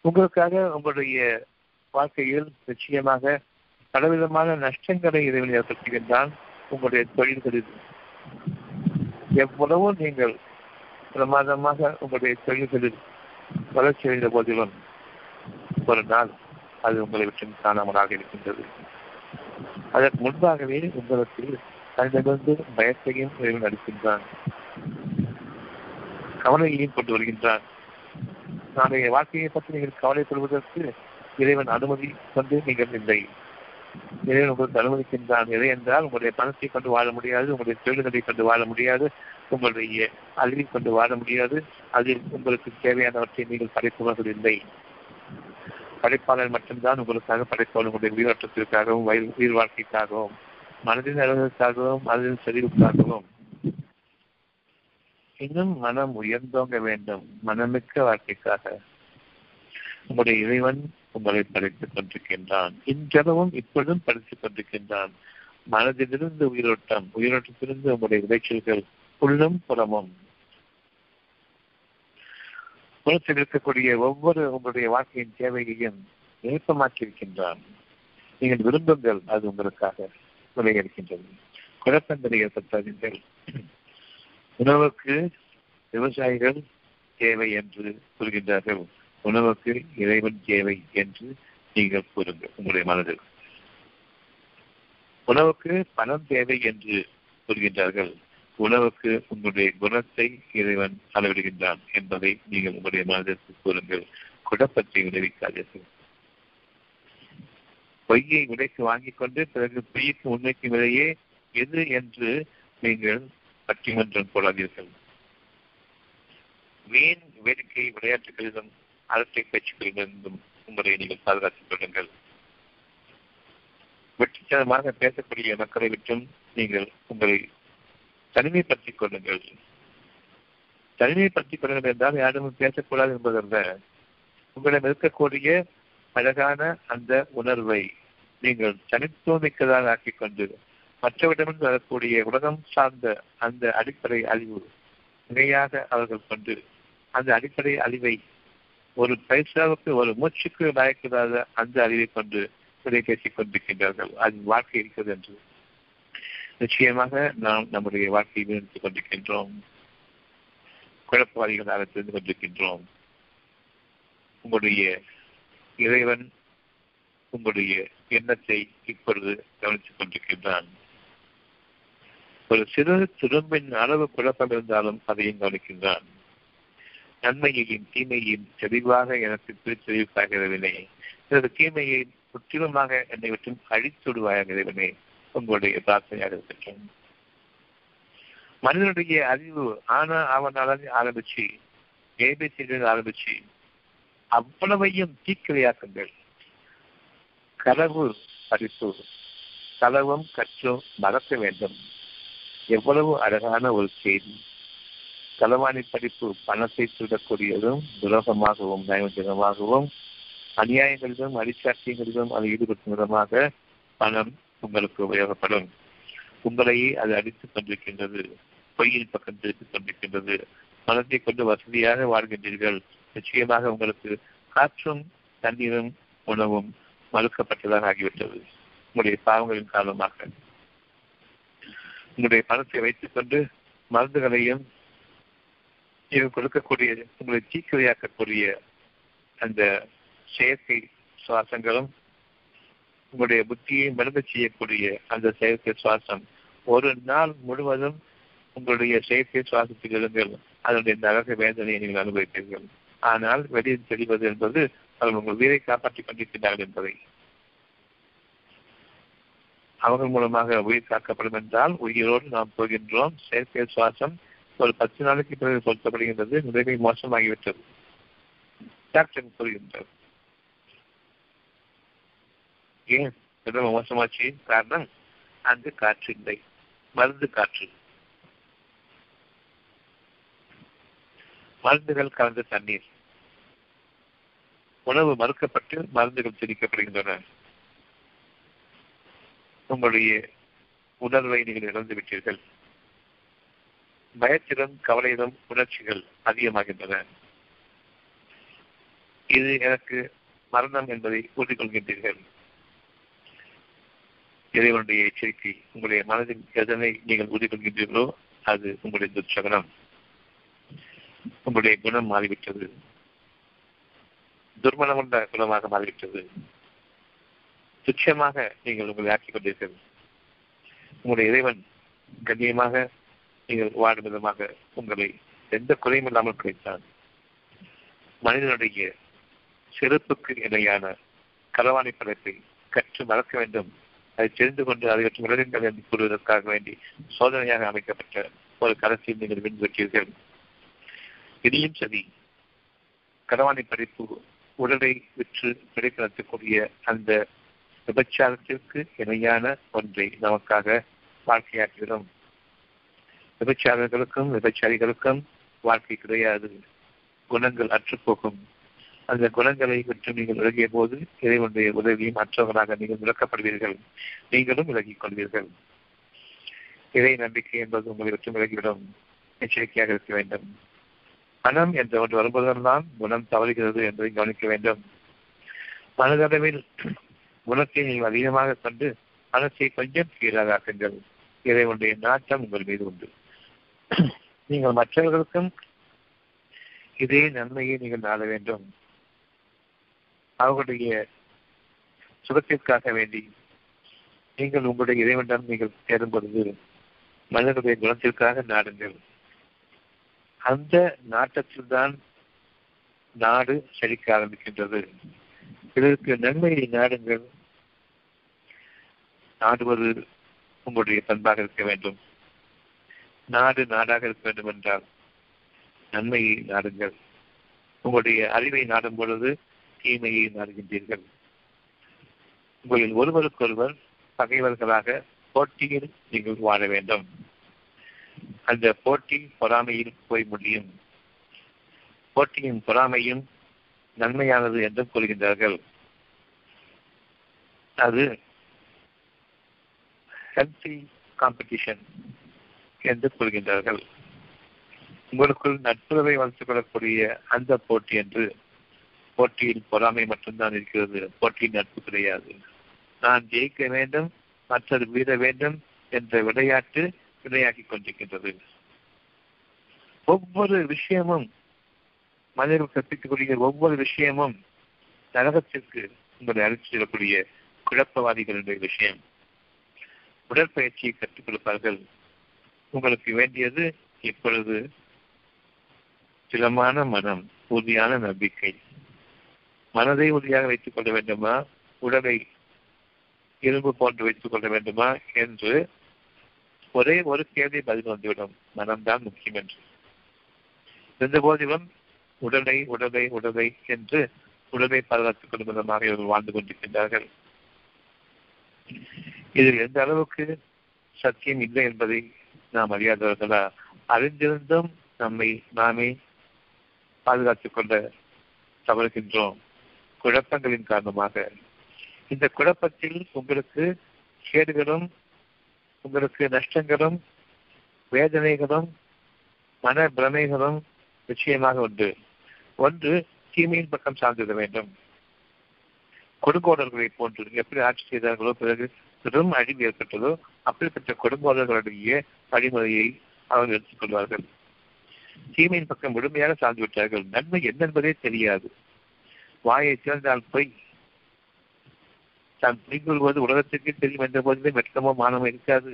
உங்களுக்காக உங்களுடைய வாழ்க்கையில் நிச்சயமாக பலவிதமான நஷ்டங்களை இறைவனை ஏற்படுத்துகின்றான் உங்களுடைய தொழில்களில். எவ்வளவோ நீங்கள் பிரமாதமாக உங்களுடைய தொழில்களில் வளர்ச்சி அடைந்த போதிலும் ஒரு நாள் அது உங்களை விட்டு காணாமலாக இருக்கின்றது. அதற்கு முன்பாகவே உங்களுக்கு அதிலிருந்து பயத்தையும் இறைவன் அளிக்கின்றான். கவலையையும் கொண்டு வருகின்றான். நாளைய வாழ்க்கையை பற்றி நீங்கள் கவலைப்படுவதற்கு இறைவன் அனுமதி கொண்டு நீங்கள் இல்லை. இறைவன் உங்களுக்கு அனுமதிக்கின்றான். இதை என்றால் உங்களுடைய பணத்தை கொண்டு வாழ முடியாது உங்களுடைய தொழில்களை கொண்டு வாழ முடியாது உங்களுடைய அறிவை கொண்டு வாழ முடியாது அதில் உங்களுக்கு தேவையானவற்றை நீங்கள் படைப்பவர்கள் இல்லை. படைப்பாளர் மட்டும்தான் உங்களுக்காக படைப்பவர்கள் உங்களுடைய உயிரோட்டத்திற்காகவும் வயல் உயிர் வாழ்க்கைக்காகவும். மனதின் அழகுக்காகவும் மனதின் செறிவுக்காகவும் இன்னும் மனம் உயர்ந்தோங்க வேண்டும் மனமிக்க வாழ்க்கைக்காக. உங்களுடைய இறைவன் உங்களை படைத்துக் கொண்டிருக்கின்றான். இன்றளவும் இப்பொழுதும் படித்துக் கொண்டிருக்கின்றான். மனதிலிருந்து உயிரோட்டம் உயிரோட்டத்திலிருந்து உங்களுடைய விளைச்சல்கள் உள்ளும் புறமும். புறத்தில் இருக்கக்கூடிய ஒவ்வொரு உங்களுடைய வாழ்க்கையின் தேவையையும் விருப்பமாற்றியிருக்கின்றான் நீங்கள் விரும்புங்கள் அது உங்களுக்காக. விளையடிக்கின்றது குழப்பங்களை ஏற்படுத்தாதீர்கள். உணவுக்கு விவசாயிகள் தேவை என்று கூறுகின்றார்கள். உணவுக்கு இறைவன் தேவை என்று நீங்கள் கூறுங்கள் உங்களுடைய மனதில். உணவுக்கு பணம் தேவை என்று கூறுகின்றார்கள். உணவுக்கு உங்களுடைய குணத்தை இறைவன் அளவிடுகின்றான் என்பதை நீங்கள் உங்களுடைய மனதிற்கு கூறுங்கள். குழப்பத்தை விளைவிக்காதீர்கள். பொய்யை விலைக்கு வாங்கிக் கொண்டு பிறகு பொய்க்கு உண்மைக்கும் விலையே எது என்று நீங்கள் பட்டிமன்றம் போடாதீர்கள். வீண் வேடிக்கை விளையாட்டுகளிலும் அரசை பேச்சுக்களிலிருந்தும் உங்களை நீங்கள் பாதுகாத்துக் கொள்ளுங்கள். வெற்றித்தனமாக பேசக்கூடிய மக்களை விட்டும் நீங்கள் உங்களை தனிமைப்படுத்திக் கொள்ளுங்கள். தனிமைப்படுத்திக் கொள்ளுங்கள் என்றால் யாரும் பேசக்கூடாது என்பதல்ல. உங்களிடம் இருக்கக்கூடிய அழகான அந்த உணர்வை நீங்கள் தனித்துவமிக்கதாக ஆக்கிக் கொண்டு மற்றவிடமிருந்து வரக்கூடிய உலகம் சார்ந்த அந்த அடிப்படை அழிவு இணையாக அவர்கள் கொண்டு அந்த அடிப்படை அழிவை ஒரு பைசாவுக்கு ஒரு மூச்சுக்கு பயக்கூடாத அந்த அறிவை கொண்டு இதை பேசிக் கொண்டிருக்கின்றார்கள். அது வாழ்க்கை இருக்கிறது என்று. நிச்சயமாக நாம் நம்முடைய வாழ்க்கையை வீழ்ந்து கொண்டிருக்கின்றோம். குழப்பவாதிகளாக தெரிந்து கொண்டிருக்கின்றோம். உங்களுடைய இறைவன் உங்களுடைய எண்ணத்தை இப்பொழுது கவனித்துக் கொண்டிருக்கின்றான். ஒரு சிறு திரும்பின் அளவு குழப்பம் இருந்தாலும் அதையும் கவனிக்கின்றான். நன்மையையும் தீமையையும் தெளிவாக எனக்கு பிரித்தெளிவாக இறைவனே. எனது தீமையை முற்றிலுமாக என்னை விட்டும் அழித்துடுவாயாக இறைவனே. உங்களுடைய பிரார்த்தனையாக இருக்கட்டும். மனிதனுடைய அறிவு ஆனா அவனால ஆரம்பிச்சு ஏபிசிகள் ஆரம்பிச்சு அவ்வளவையும் தீக்கிரையாக்குங்கள். களவு படிப்பு களவும் கற்றும் மறக்க வேண்டும். எவ்வளவு அழகான ஒரு செய்தி. களவாணி படிப்பு பணத்தை சுடக்கூடியதும் துரோகமாகவும் நயவஞ்சகமாகவும் அநியாயங்களிலும் அடிச்சாட்சியங்களிலும் அது ஈடுபடும் விதமாக பணம் உங்களுக்கு உபயோகப்படும். உங்களையே அது அடித்துக் கொண்டிருக்கின்றது பொய்யின் பக்கம் திருத்திக் கொண்டிருக்கின்றது. மனத்தை கொண்டு வசதியாக வாழ்கின்றீர்கள். நிச்சயமாக உங்களுக்கு காற்றும் தண்ணீரும் உணவும் மறுக்கப்பட்டதாக ஆகிவிட்டது. உங்களுடைய பாவங்களின் காரணமாக. உங்களுடைய பணத்தை வைத்துக் கொண்டு மருந்துகளையும் கொடுக்கக்கூடிய உங்களை தீக்கிரையாக்கக்கூடிய அந்த செயற்கை சுவாசங்களும் உங்களுடைய புத்தியை மருந்து செய்யக்கூடிய அந்த செயற்கை சுவாசம் ஒரு நாள் முழுவதும் உங்களுடைய செயற்கை சுவாசத்தில் இருங்கள் அதனுடைய நரக வேதனையை நீங்கள் அனுபவிப்பீர்கள். ஆனால் வெளியில் தெளிவது என்பது அவர்கள் உங்கள் உயிரை காப்பாற்றிக் கொண்டிருக்கிறார்கள் என்பதை. அவர்கள் மூலமாக உயிர் காக்கப்படும் என்றால் உயிரோடு நாம் போகின்றோம். செயற்கை சுவாசம் ஒரு பத்து நாளைக்கு பிறகு பொருத்தப்படுகின்றது. மிகவும் மோசமாகிவிட்டது. டாக்டர் கூறுகின்றார். ஏன்? மிகவும் மோசமாச்சு? காரணம் அங்கு காற்று இல்லை. மருந்து காற்று மருந்துகள் கலந்த தண்ணீர். உணவு மறுக்கப்பட்டு மருந்துகள் திணிக்கப்படுகின்றன உங்களுடைய உணர்வை நீங்கள் இழந்து விட்டீர்கள். பயத்திலும் கவலையிலும் உணர்ச்சிகள் அதிகமாகின்றன. இது எனக்கு மரணம் என்பதை உறுதி கொள்கின்றீர்கள் இறைவனுடைய எச்சரிக்கை உங்களுடைய மனதின் எதனை நீங்கள் உறுதி கொள்கின்றீர்களோ அது உங்களுடைய துச்சகனம் உங்களுடைய குணம் மாறிவிட்டது. துர்மணம் கொண்ட குணமாக மாறிவிட்டது. துச்சமாக நீங்கள் உங்களை ஆக்கிக் கொண்டீர்கள் உங்களுடைய இறைவன் கண்ணியமாக நீங்கள் வாடும் விதமாக உங்களை எந்த குறையும் இல்லாமல் கிடைத்தான் மனிதனுடைய செருப்புக்கு இணையான களவாணி படைப்பை கற்று மறக்க வேண்டும். அதை தெரிந்து கொண்டு அதை பற்றி விளங்குங்கள் என்று கூறுவதற்காக வேண்டி சோதனையாக அமைக்கப்பட்ட ஒரு கரத்தில் நீங்கள் விண்வெற்றீர்கள் இதையும் சரி. கடவானை படைப்பு உடலை விற்று கிடைக்கக்கூடிய அந்த விபச்சாரத்திற்கு இணையான ஒன்றை நமக்காக வாழ்க்கையாக்குகிறோம். விபச்சாரர்களுக்கும் விபச்சாரிகளுக்கும் வாழ்க்கை கிடையாது. குணங்கள் அற்றுப்போகும். அந்த குணங்களை விட்டு நீங்கள் விலகிய போது இறைவனுடைய உதவியும் மற்றவர்களாக நீங்கள் விளக்கப்படுவீர்கள். நீங்களும் விலகிக் கொள்வீர்கள். இறை நம்பிக்கை என்பது உங்களை விட்டு விலகிவிடும். எச்சரிக்கையாக இருக்க வேண்டும். மனம் என்ற ஒன்று வரும்போதெல்லாம் குணம் தவறுகிறது என்பதை கவனிக்க வேண்டும். மனதளவில் குணத்தை நீங்கள் அதிகமாக கொண்டு மனசை கொஞ்சம் கீழாக ஆக்குங்கள். இதை உடைய நாட்டம் உங்கள் மீது உண்டு. நீங்கள் மற்றவர்களுக்கும் இதே நன்மையை நீங்கள் நாட வேண்டும். அவர்களுடைய சுகத்திற்காக வேண்டி நீங்கள் உங்களுடைய இறைவனிடம் நீங்கள் தேடும் பொழுது மனிதனுடைய குணத்திற்காக நாடுங்கள். அந்த நாட்டத்தில் தான் நாடு செழிக்க ஆரம்பிக்கின்றது. இதற்கு நன்மையை நாடுங்கள் நாடுவது உங்களுடைய பண்பாக இருக்க வேண்டும். நாடு நாடாக இருக்க வேண்டும் என்றால் நன்மையை நாடுங்கள். உங்களுடைய அறிவை நாடும் பொழுது தீமையை நாடுகின்றீர்கள். உங்களில் ஒருவருக்கொருவர் பகைவர்களாக போட்டியில் நீங்கள் வாழ வேண்டும். அந்த போட்டி பொறாமையில் போய் முடியும். போட்டியின் பொறாமையும் நன்மையானது என்று கூறுகின்றார்கள். அது ஹெல்த்தி காம்படிஷன் என்று கூறுகின்றார்கள். உங்களுக்குள் நட்புறவை வளர்த்துக் கொள்ளக்கூடிய அந்த போட்டி என்று போட்டியில் பொறாமை மட்டும்தான் இருக்கிறது. போட்டியின் நட்பு கிடையாது. நான் ஜெயிக்க வேண்டும் மற்றது வீர வேண்டும் என்ற விளையாட்டு விளையாக்கி கொண்டிருக்கின்றது ஒவ்வொரு விஷயமும் மனிதர்கள் கற்பிக்கக்கூடிய ஒவ்வொரு விஷயமும் நரகத்திற்கு உங்களை அழைத்து செல்லக்கூடிய குழப்பவாதிகளுடைய விஷயம். உடற்பயிற்சியை கற்றுக் கொடுப்பார்கள். உங்களுக்கு வேண்டியது இப்பொழுது திடமான மனம் உறுதியான நம்பிக்கை. மனதை உறுதியாக வைத்துக் கொள்ள வேண்டுமா? உடலை இரும்பு போன்று வைத்துக் கொள்ள வேண்டுமா? என்று ஒரே ஒரு கேள்வி பதில் வந்துவிடும். மனம்தான் முக்கியம் என்று. இருந்த போதிலும் உடலை உடலை உடலை என்று உடலை பாதுகாத்துக் கொள்ளும் விதமாக இவர்கள் வாழ்ந்து கொண்டிருக்கின்றார்கள். இதில் எந்த அளவுக்கு சத்தியம் இல்லை என்பதை நாம் அறியாதவர்களா? அறிந்திருந்தும் நம்மை நாமே பாதுகாத்துக் கொள்ள தவறுகின்றோம். குழப்பங்களின் காரணமாக. இந்த குழப்பத்தில் உங்களுக்கு கேடுகளும் உங்களுக்கு நஷ்டங்களும் வேதனைகளும் மன பிரமைகளும் நிச்சயமாக உண்டு. ஒன்று தீமையின் பக்கம் சார்ந்திட வேண்டும். கொடுங்கோடர்களை போன்று எப்படி ஆட்சி செய்தார்களோ பிறகு பெரும் அழிவு ஏற்பட்டதோ அப்படிப்பட்ட கொடுங்கோடர்களுடைய வழிமுறையை அவர்கள் எடுத்துக்கொள்வார்கள் தீமையின் பக்கம் முழுமையாக சார்ந்து விட்டார்கள். நன்மை என்னென்பதே தெரியாது. வாயை திறந்தால் பொய். தான். பொய் கொள்வது தெரியும் என்ற போதிலே மெட்டமோ மானமோ இருக்காது.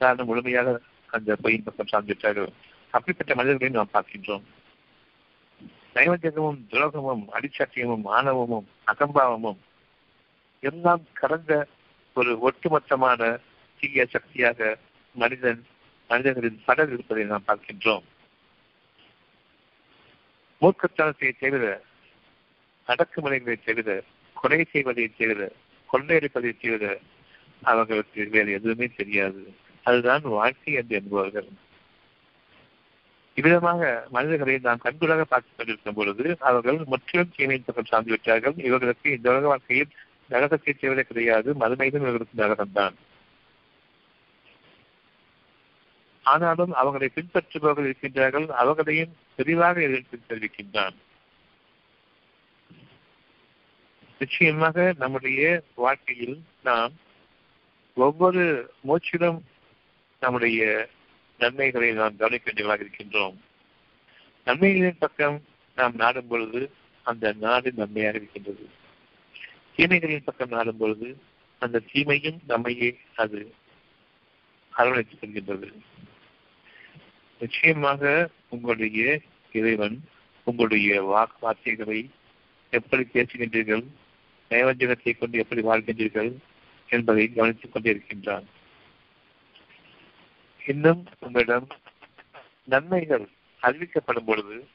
காரணம் முழுமையாக அந்த பொய்யின் பக்கம் சார்ந்துவிட்டார்கள் அப்படிப்பட்ட மனிதர்களை நாம் பார்க்கின்றோம். நைவத்தியமும் துரோகமும் அடிச்சாட்டியமும் ஆணவமும் அகம்பாவமும் எல்லாம் கடந்த ஒரு ஒட்டுமொத்தமான தீய சக்தியாக மனிதன் மனிதர்களின் படல் இருப்பதை நாம் பார்க்கின்றோம். மூர்க்கத்தனத்தை தவிர அடக்குமுறைகளை தவிர கொலை செய்வதை தவிர கொள்ளையடிப்பதை தீவிர அவர்களுக்கு வேறு எதுவுமே தெரியாது. அதுதான் வாழ்க்கை என்று என்பவர்கள் இவ்விதமாக மனிதர்களை நாம் கண்கூடாக பார்த்துக் கொண்டிருக்கும் பொழுது அவர்கள் முற்றிலும் தீமையின் பக்கம் சார்ந்து விட்டார்கள். இவர்களுக்கு இந்த உலக வாழ்க்கையில் நரகத்தை தேவையே கிடையாது. மறுமையிலும் இவர்களுக்கு நரகம்தான். ஆனாலும் அவர்களை பின்பற்றுபவர்கள் இருக்கின்றார்கள். அவர்களையும் தெளிவாக எதிர்த்து தெரிவிக்கின்றான். நிச்சயமாக நம்முடைய வாழ்க்கையில் நாம் ஒவ்வொரு மூச்சிலும் நம்முடைய நன்மைகளை நாம் கவனிக்க வேண்டியவர்களாக இருக்கின்றோம். நன்மைகளின் பக்கம் நாம் நாடும் பொழுது அந்த நாடு நன்மையாக இருக்கின்றது. தீமைகளின் பக்கம் நாடும் பொழுது அந்த தீமையும் நம்மையே அது அரவணைத்துக் கொள்கின்றது. நிச்சயமாக உங்களுடைய இறைவன் உங்களுடைய வாக்கு வார்த்தைகளை எப்படி பேசுகின்றீர்கள்? நைவஞ்சகத்தை கொண்டு எப்படி வாழ்கின்றீர்கள் என்பதை கவனித்துக் கொண்டிருக்கின்றான். இன்னும் உங்களிடம் நன்மைகள் அறிவிக்கப்படும் பொழுது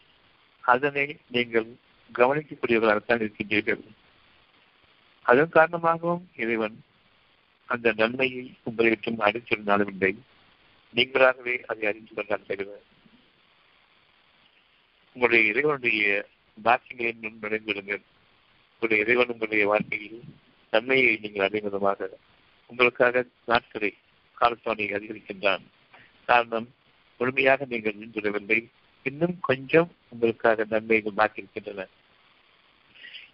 அதனை நீங்கள் கவனிக்கக்கூடியவர்களாகத்தான் இருக்கின்றீர்கள். அதன் காரணமாகவும் இறைவன் அந்த நன்மையை உங்களை விட்டும் இல்லை நீங்களாகவே அதை அறிந்து கொண்டால் தவிர. உங்களுடைய இறைவனுடைய பாக்கியங்களை நுண் விடுங்கள் உங்களுடைய இறைவன் உங்களுடைய வாழ்க்கையில் நன்மையை நீங்கள் அடையும் விதமாக உங்களுக்காக நாட்களை காலத்தோனை அதிகரிக்கின்றான். காரணம் முழுமையாக நீங்கள் நின்றுவிடவில்லை இன்னும் கொஞ்சம் உங்களுக்காக நன்மைகள் பாக்கி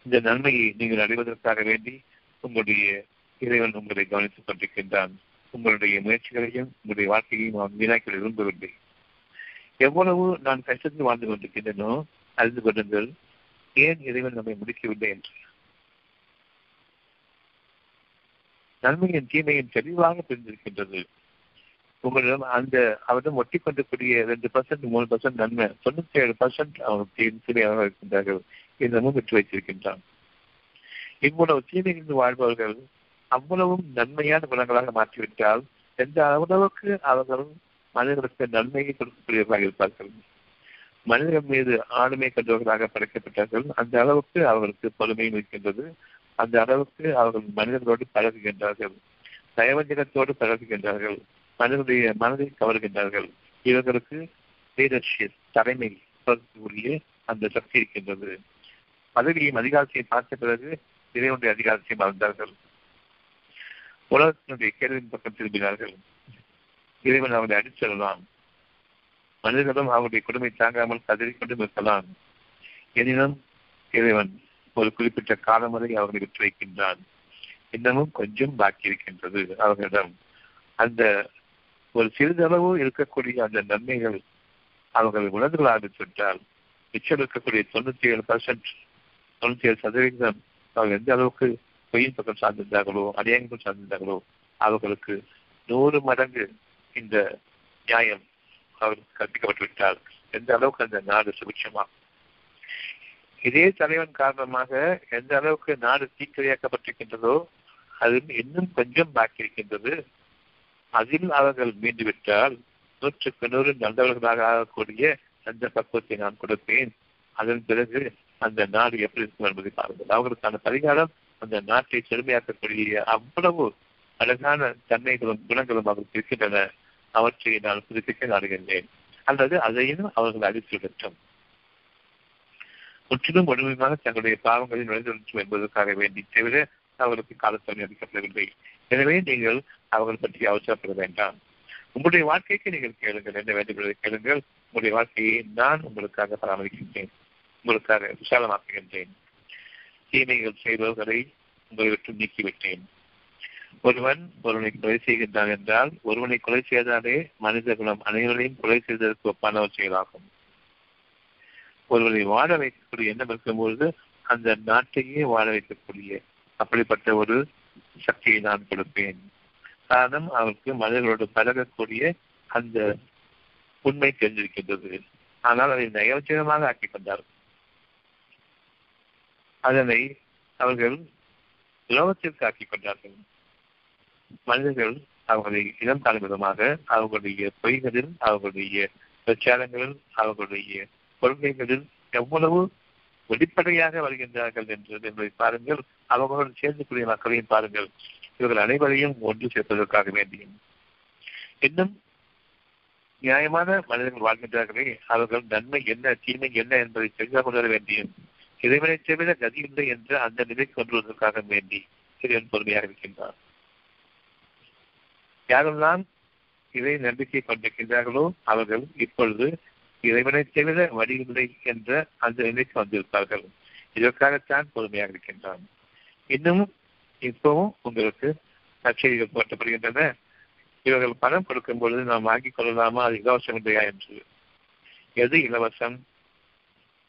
இந்த நன்மையை நீங்கள் அடைவதற்காக வேண்டி உங்களுடைய இறைவன் உங்களை கவனித்துக் கொண்டிருக்கின்றான். உங்களுடைய முயற்சிகளையும் உங்களுடைய வாழ்க்கையையும் அவன் வீணாக்க விரும்பவில்லை. எவ்வளவு நான் கஷ்டத்தில் வாழ்ந்து கொண்டிருக்கின்றனோ அறிந்து கொள்ளுங்கள். ஏன் இறைவன் நம்மை முடிக்கவில்லை என்று? நன்மையின் தீமையின் தெளிவாக தெரிந்திருக்கின்றது. உங்களிடம் அந்த அவரிடம் ஒட்டி கொண்டக்கூடிய ரெண்டு பர்சன்ட் மூணு பர்சன்ட் நன்மை தொண்ணூத்தி ஏழு பர்சன்ட் அவனுக்கு தீமையாக இருக்கின்றார்கள் இன்னமும் பெற்று வைத்திருக்கின்றான். இவ்வளவு தீமையிலிருந்து வாழ்பவர்கள் அவ்வளவும் நன்மையான குணங்களாக மாற்றிவிட்டால் எந்த அளவுக்கு அவர்கள் மனிதர்களுக்கு நன்மையை கொடுக்கக்கூடியவர்களாக இருப்பார்கள்? மனிதர்கள் மீது ஆளுமை கண்டவர்களாக படைக்கப்பட்டார்கள். அந்த அளவுக்கு அவர்களுக்கு பொறுமையும் இருக்கின்றது. அந்த அளவுக்கு அவர்கள் மனிதர்களோடு பழகுகின்றார்கள். தயவஞ்சகத்தோடு பழகுகின்றார்கள். மனிதனுடைய மனதை கவர்கின்றார்கள். இவர்களுக்கு லீடர்ஷிப் தலைமை உரிய அந்த சக்தி இருக்கின்றது. பதவியையும் அதிகாரத்தையும் பார்த்த பிறகு இறைவனுடைய அதிகாரத்தையும் மறந்தார்கள். உலகத்தினுடைய கேள்வியின் பக்கம் திரும்பினார்கள். இறைவன் அவரை அடிச்செல்லலாம் மனிதர்களும் அவருடைய கொடுமை தாங்காமல் கதறிக்கொண்டும் இருக்கலாம் எனினும் இறைவன் ஒரு குறிப்பிட்ட காலம் வரை அவர்களை விட்டு வைக்கின்றான். இன்னமும் கொஞ்சம் பாக்கி இருக்கின்றது அவர்களிடம். அந்த ஒரு சிறிதளவு இருக்கக்கூடிய அந்த நன்மைகள் அவர்கள் உணர்ந்து ஆரம்பித்துவிட்டால் மிச்சம் இருக்கக்கூடிய தொண்ணூத்தி ஏழு பர்சன்ட் தொண்ணூத்தி ஏழு சதவீதம் அவர்கள் எந்த அளவுக்கு பொய்யின் பக்கம் சார்ந்திருந்தார்களோ அநியாயங்கள் சார்ந்திருந்தார்களோ அவர்களுக்கு நூறு மடங்கு இந்த நியாயம் அவருக்கு கற்பிக்கப்பட்டு விட்டால் எந்த அளவுக்கு அந்த நாடு சுபிட்சமா? இதே தலைவன் காரணமாக எந்த அளவுக்கு நாடு தீக்கிரையாக்கப்பட்டிருக்கின்றதோ அது இன்னும் கொஞ்சம் பாக்கி இருக்கின்றது. அதில் அவர்கள் மீண்டு விட்டால் நூற்றுக்கு நூறு நல்லவர்களாக ஆகக்கூடிய அந்த பக்குவத்தை நான் கொடுப்பேன். அதன் பிறகு அந்த நாடு எப்படி இருக்கும் என்பதை பாருங்கள். அவர்களுக்கான பரிகாரம் அந்த நாட்டை செழுமையாக்கக்கூடிய அவ்வளவு அழகான தன்மைகளும் குணங்களும் அவர்களுக்கு இருக்கின்றன. அவற்றை நான் புதுப்பிக்க நாடுகின்றேன். அல்லது அதையும் அவர்கள் அழித்து விடட்டும் முற்றிலும் முழுமையாக தங்களுடைய பாவங்களை நுழைந்துவிடும் என்பதற்காக வேண்டி தவிர அவர்களுக்கு காலத்தவணை அளிக்கப்படவில்லை. எனவே நீங்கள் அவர்கள் பற்றி அவசரப்பட வேண்டாம். உங்களுடைய வாழ்க்கைக்கு நீங்கள் கேளுங்கள் என்ன வேண்டும் கேளுங்கள். உங்களுடைய வாழ்க்கையை நான் உங்களுக்காக பராமரிக்கின்றேன். உங்களுக்காக விசாலமாக்குகின்றேன். தீமைகள் செய்பவர்களை உங்களை விட்டு நீக்கிவிட்டேன். ஒருவன் ஒருவனை கொலை செய்கின்றான் என்றால் ஒருவனை கொலை செய்தாலே மனித குலம் அனைவரையும் கொலை செய்ததற்கு ஒப்பானவர் செயலாகும். ஒருவரை வாழ வைக்கக்கூடிய எண்ணம் இருக்கும்பொழுது அந்த நாட்டையே வாழ வைக்கக்கூடிய அப்படிப்பட்ட ஒரு சக்தியை நான் கொடுப்பேன். காரணம் அவருக்கு மனிதர்களோடு பழகக்கூடிய அந்த உண்மை தெரிஞ்சிருக்கின்றது. ஆனால் அதை நயவச்சனமாக ஆக்கிக் கொண்டார்கள் அதனை அவர்கள் உலகத்திற்கு ஆக்கிக் கொண்டார்கள். மனிதர்கள் அவர்களை இடம் காணும் விதமாக அவர்களுடைய பொய்களில் அவர்களுடைய பிரச்சாரங்களில் அவர்களுடைய கொள்கைகளில் எவ்வளவு வெளிப்படையாக வருகின்றார்கள் என்று என்பதை பாருங்கள். அவர்களுடன் சேர்ந்துக்கூடிய மக்களையும் பாருங்கள். இவர்கள் அனைவரையும் ஒன்று சேர்ப்பதற்காக வேண்டியும் இன்னும் நியாயமான மனிதர்கள் வாழ்கின்றார்களே. அவர்கள் நன்மை என்ன தீமை என்ன என்பதை தெரிந்து கொள்ள வேண்டியும் இறைவனை தவிர கதி இல்லை அந்த நிலை கொண்டு வருவதற்காக வேண்டி. இறைவன் பொறுமையாக இருக்கின்றார் யாரெல்லாம் இறை நம்பிக்கை கொண்டிருக்கின்றார்களோ அவர்கள் இப்பொழுது இறைவனை தவிர வழியில்லை என்ற அந்த நிலைக்கு வந்திருப்பார்கள். இதற்காகத்தான் பொறுமையாக இருக்கின்றான். இன்னும் இப்பவும் உங்களுக்கு கச்சேரிகள் போட்டப்படுகின்றன இவர்கள் பணம் கொடுக்கும் பொழுது நாம் வாங்கிக் கொள்ளலாமா? அது இலவசம் இல்லையா என்று. எது இலவசம்?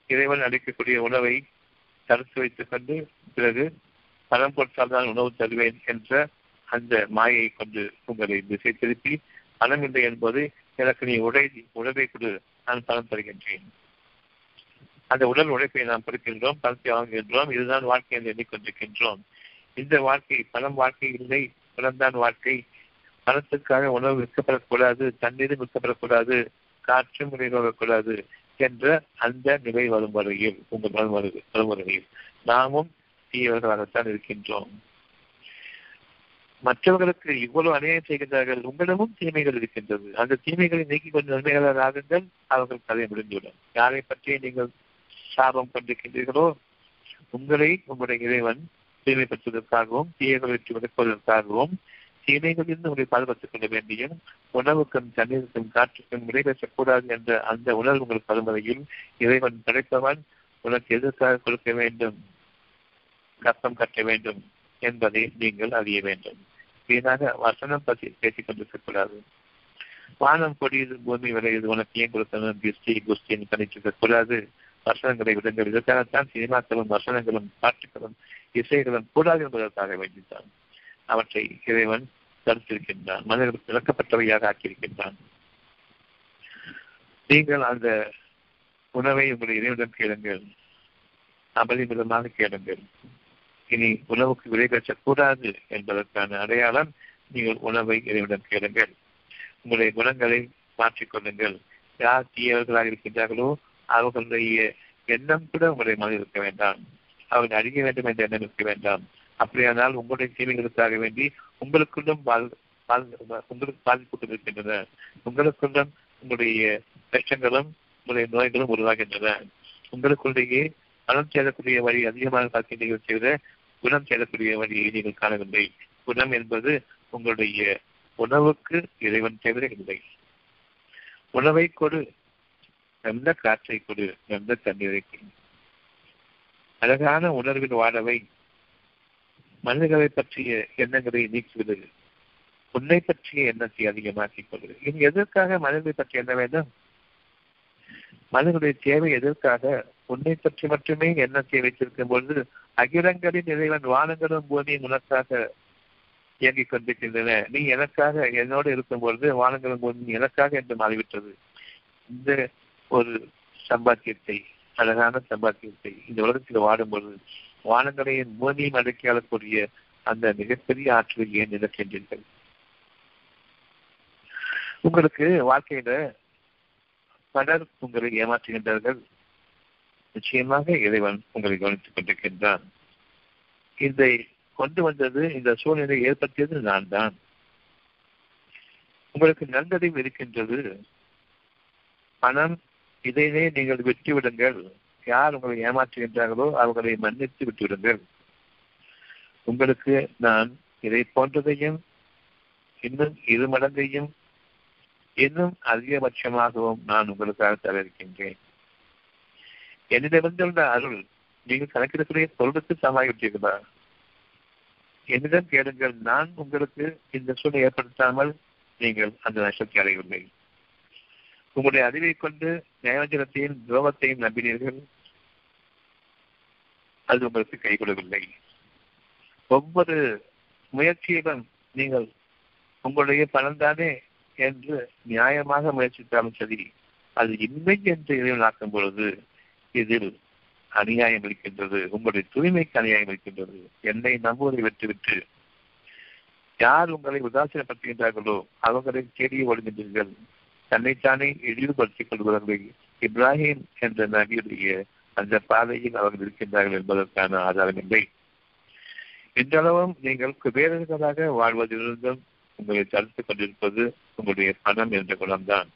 இறைவன் அளிக்கக்கூடிய உணவை தடுத்து வைத்துக் கொண்டு பிறகு பணம் கொடுத்தால்தான் உணவு தருவேன் என்ற அந்த மாயை கொண்டு உங்களை திசை திருப்பி பணமில்லை இல்லை என்பது எனக்கு நீ உடை உழவை கொடு. நான் பணம் தருகின்றேன். அந்த உடல் உழைப்பை நாம் கொடுக்கின்றோம் பணத்தை வாங்குகின்றோம். இதுதான் வாழ்க்கை என்று எண்ணிக்கொண்டிருக்கின்றோம். இந்த வாழ்க்கை பணம் வாழ்க்கை இல்லை. பணம்தான் வாழ்க்கை. பணத்துக்காக உணவு விற்கப்படக்கூடாது தண்ணீரும் விற்கப்படக்கூடாது காற்றும் விளைவாகக்கூடாது என்ற அந்த நிலை வரும் வரையில் உங்கள் வரும் வரையில் நாமும் தீயவர்களாகத்தான் இருக்கின்றோம். மற்றவர்களுக்கு இவ்வளவு அநியாயம் செய்கின்றார்கள் உங்களிடமும் தீமைகள் இருக்கின்றது. அந்த தீமைகளை நீக்கி கொண்டு நன்மைகளாக ஆகுங்கள். அவர்கள் கதை முடிந்துவிடும். யாரை பற்றி நீங்கள் சாபம் கொண்டிருக்கின்றீர்களோ உங்களை உங்களுடைய இறைவன் தீமைப்படுத்துவதற்காகவும் தீயைகள் வெற்றி விளக்குவதற்காகவும் தீமைகளிலிருந்து உங்களை பாதுகாத்துக் கொள்ள வேண்டியும் உணவுக்கும் தண்ணீருக்கும் காற்றுக்கும் விடை பேசக்கூடாது என்ற அந்த உணர்வு உங்கள் பருமறையில் இறைவன் கிடைப்பவன் உனக்கு எதற்காக கொடுக்க வேண்டும்? கப்பம் கட்ட வேண்டும். என்பதை நீங்கள் அறிய வேண்டும். வீணாக வசனம் பற்றி பேசிக் கொண்டிருக்கக்கூடாது வானம் கொடியது பூமி விளையுது உனக்கு ஏன் கொடுக்கணும் கிஸ்டி குஸ்டின்னு கணிச்சிருக்க கூடாது வசனங்களை விடுங்கள். இதற்காகத்தான் சினிமாக்களும் வசனங்களும் பாட்டுகளும் இசைகளும் கூடாது என்பதற்காக வேண்டித்தான். அவற்றை இறைவன் தடுத்திருக்கின்றான் மனிதர்களுக்கு விளக்கப்பட்டவையாக ஆக்கியிருக்கின்றான். நீங்கள் அந்த உணவை உங்களுடைய இறைவனிடம் கேளுங்கள். அபரிமிதமாக கேளுங்கள். இனி உணவுக்கு விலை பேசக்கூடாது என்பதற்கான அடையாளம் நீங்கள் உணவை இறைவிடம் கேளுங்கள். உங்களுடைய குணங்களை மாற்றிக்கொள்ளுங்கள் யார் தீயவர்களாக இருக்கின்றார்களோ அவர்களுடைய எண்ணம் கூட உங்களுடைய மனதில் இருக்க வேண்டாம். அவர்கள் அழிய வேண்டும் என்ற எண்ணம் இருக்க வேண்டாம். அப்படியானால் உங்களுடைய தீமைகளுக்காக வேண்டி உங்களுக்குள்ளும் உங்களுக்கு பாதிப்புகள் இருக்கின்றன உங்களுக்குள்ளும் உங்களுடைய கஷ்டங்களும் உங்களுடைய நோய்களும் உருவாகின்றன. உங்களுக்குள்ளேயே பணம் சேரக்கூடிய வழி அதிகமாக பார்க்கின்றீர்கள் செய்த குணம் தேடக்கூடிய வழியை நீங்கள் காணவில்லை. குணம் என்பது உங்களுடைய உணவுக்கு இறைவன் தேவை இல்லை. உணவை கொடு. நல்ல காற்றை கொடு. நல்ல தண்ணீரை கொடு. அழகான உணர்வில் வாழவை. மனிதர்களை பற்றிய எண்ணங்களை நீக்குவது. உன்னை பற்றிய எண்ணத்தை அதிகமாக்கிக் கொள்வது இனி எதற்காக மனிதர்களை பற்றி என்ன வேண்டும்? மனிதனுடைய தேவை எதற்காக? உன்னை பற்றி மட்டுமே எண்ணத்தை வைத்திருக்கும் பொழுது அகிலங்களின் இறைவன் வானங்களும் பூமியும் உனக்காக இயங்கிக் கொண்டிருக்கின்றன. நீ எனக்காக என்னோடு இருக்கும் பொழுது வானங்களும் பூமி எனக்காக என்று மாறிவிட்டது. இந்த ஒரு சம்பாத்தியத்தை அழகான சம்பாத்தியத்தை இந்த உலகத்தில் வாடும் பொழுது வானங்களையும் பூமியும் அடக்கி ஆளக்கூடிய அந்த மிகப்பெரிய ஆற்றலை ஏன் இழக்கின்றீர்கள்? உங்களுக்கு வாழ்க்கையில பலர் உங்களை ஏமாற்றுகின்றார்கள். நிச்சயமாக இறைவன் உங்களை கவனித்துக் கொண்டிருக்கின்றான். இதை கொண்டு வந்தது இந்த சூழ்நிலை ஏற்படுத்தியது நான் தான் உங்களுக்கு நல்லறிவு இருக்கின்றது. பணம் இதையே நீங்கள் விட்டுவிடுங்கள். யார் உங்களை ஏமாற்றுகின்றார்களோ அவர்களை மன்னித்து விட்டுவிடுங்கள். உங்களுக்கு நான் இதை போன்றதையும் இன்னும் இரு மடங்கையும் இன்னும் அதிகபட்சமாகவும் நான் உங்களுக்காக தர இருக்கின்றேன் என்னிடமிருந்துள்ள அருள் நீங்கள் கணக்கிடக்கூடிய பொருளுக்கு சமாளித்தீர்களா என்னிடம் கேளுங்கள் நான் உங்களுக்கு இந்த சூழலை ஏற்படுத்தாமல் நீங்கள் அந்த நஷ்டத்தை அடையவில்லை. உங்களுடைய அறிவை கொண்டு நியாயவஞ்சனத்தையும் துரோகத்தையும் நம்பினீர்கள். அது உங்களுக்கு கைகொள்ளவில்லை ஒவ்வொரு முயற்சியிலும் நீங்கள் உங்களுடைய பலன்தானே என்று நியாயமாக முயற்சித்தாலும் சரி அது இன்மை என்று இறைவனாக்கும் பொழுது இதில் அநியாயம் இருக்கின்றது உங்களுடைய தூய்மைக்கு அநியாயம் இருக்கின்றது என்னை நம்புவதை விட்டுவிட்டு யார் உங்களை உதாசீனப்படுத்துகின்றார்களோ அவர்களை தேடி ஒழுங்கின்றீர்கள் தன்னைத்தானே இழிவுபடுத்திக் கொள்வதில்லை இப்ராஹிம் என்ற நபியுடைய அந்த பாதையில் அவர்கள் இருக்கின்றார்கள் என்பதற்கான ஆதாரம் இல்லை. இன்றளவும் நீங்கள் குபேரர்களாக வாழ்வதிலிருந்தும் உங்களை தடுத்துக் கொண்டிருப்பது உங்களுடைய பணம் என்ற குணம்தான்.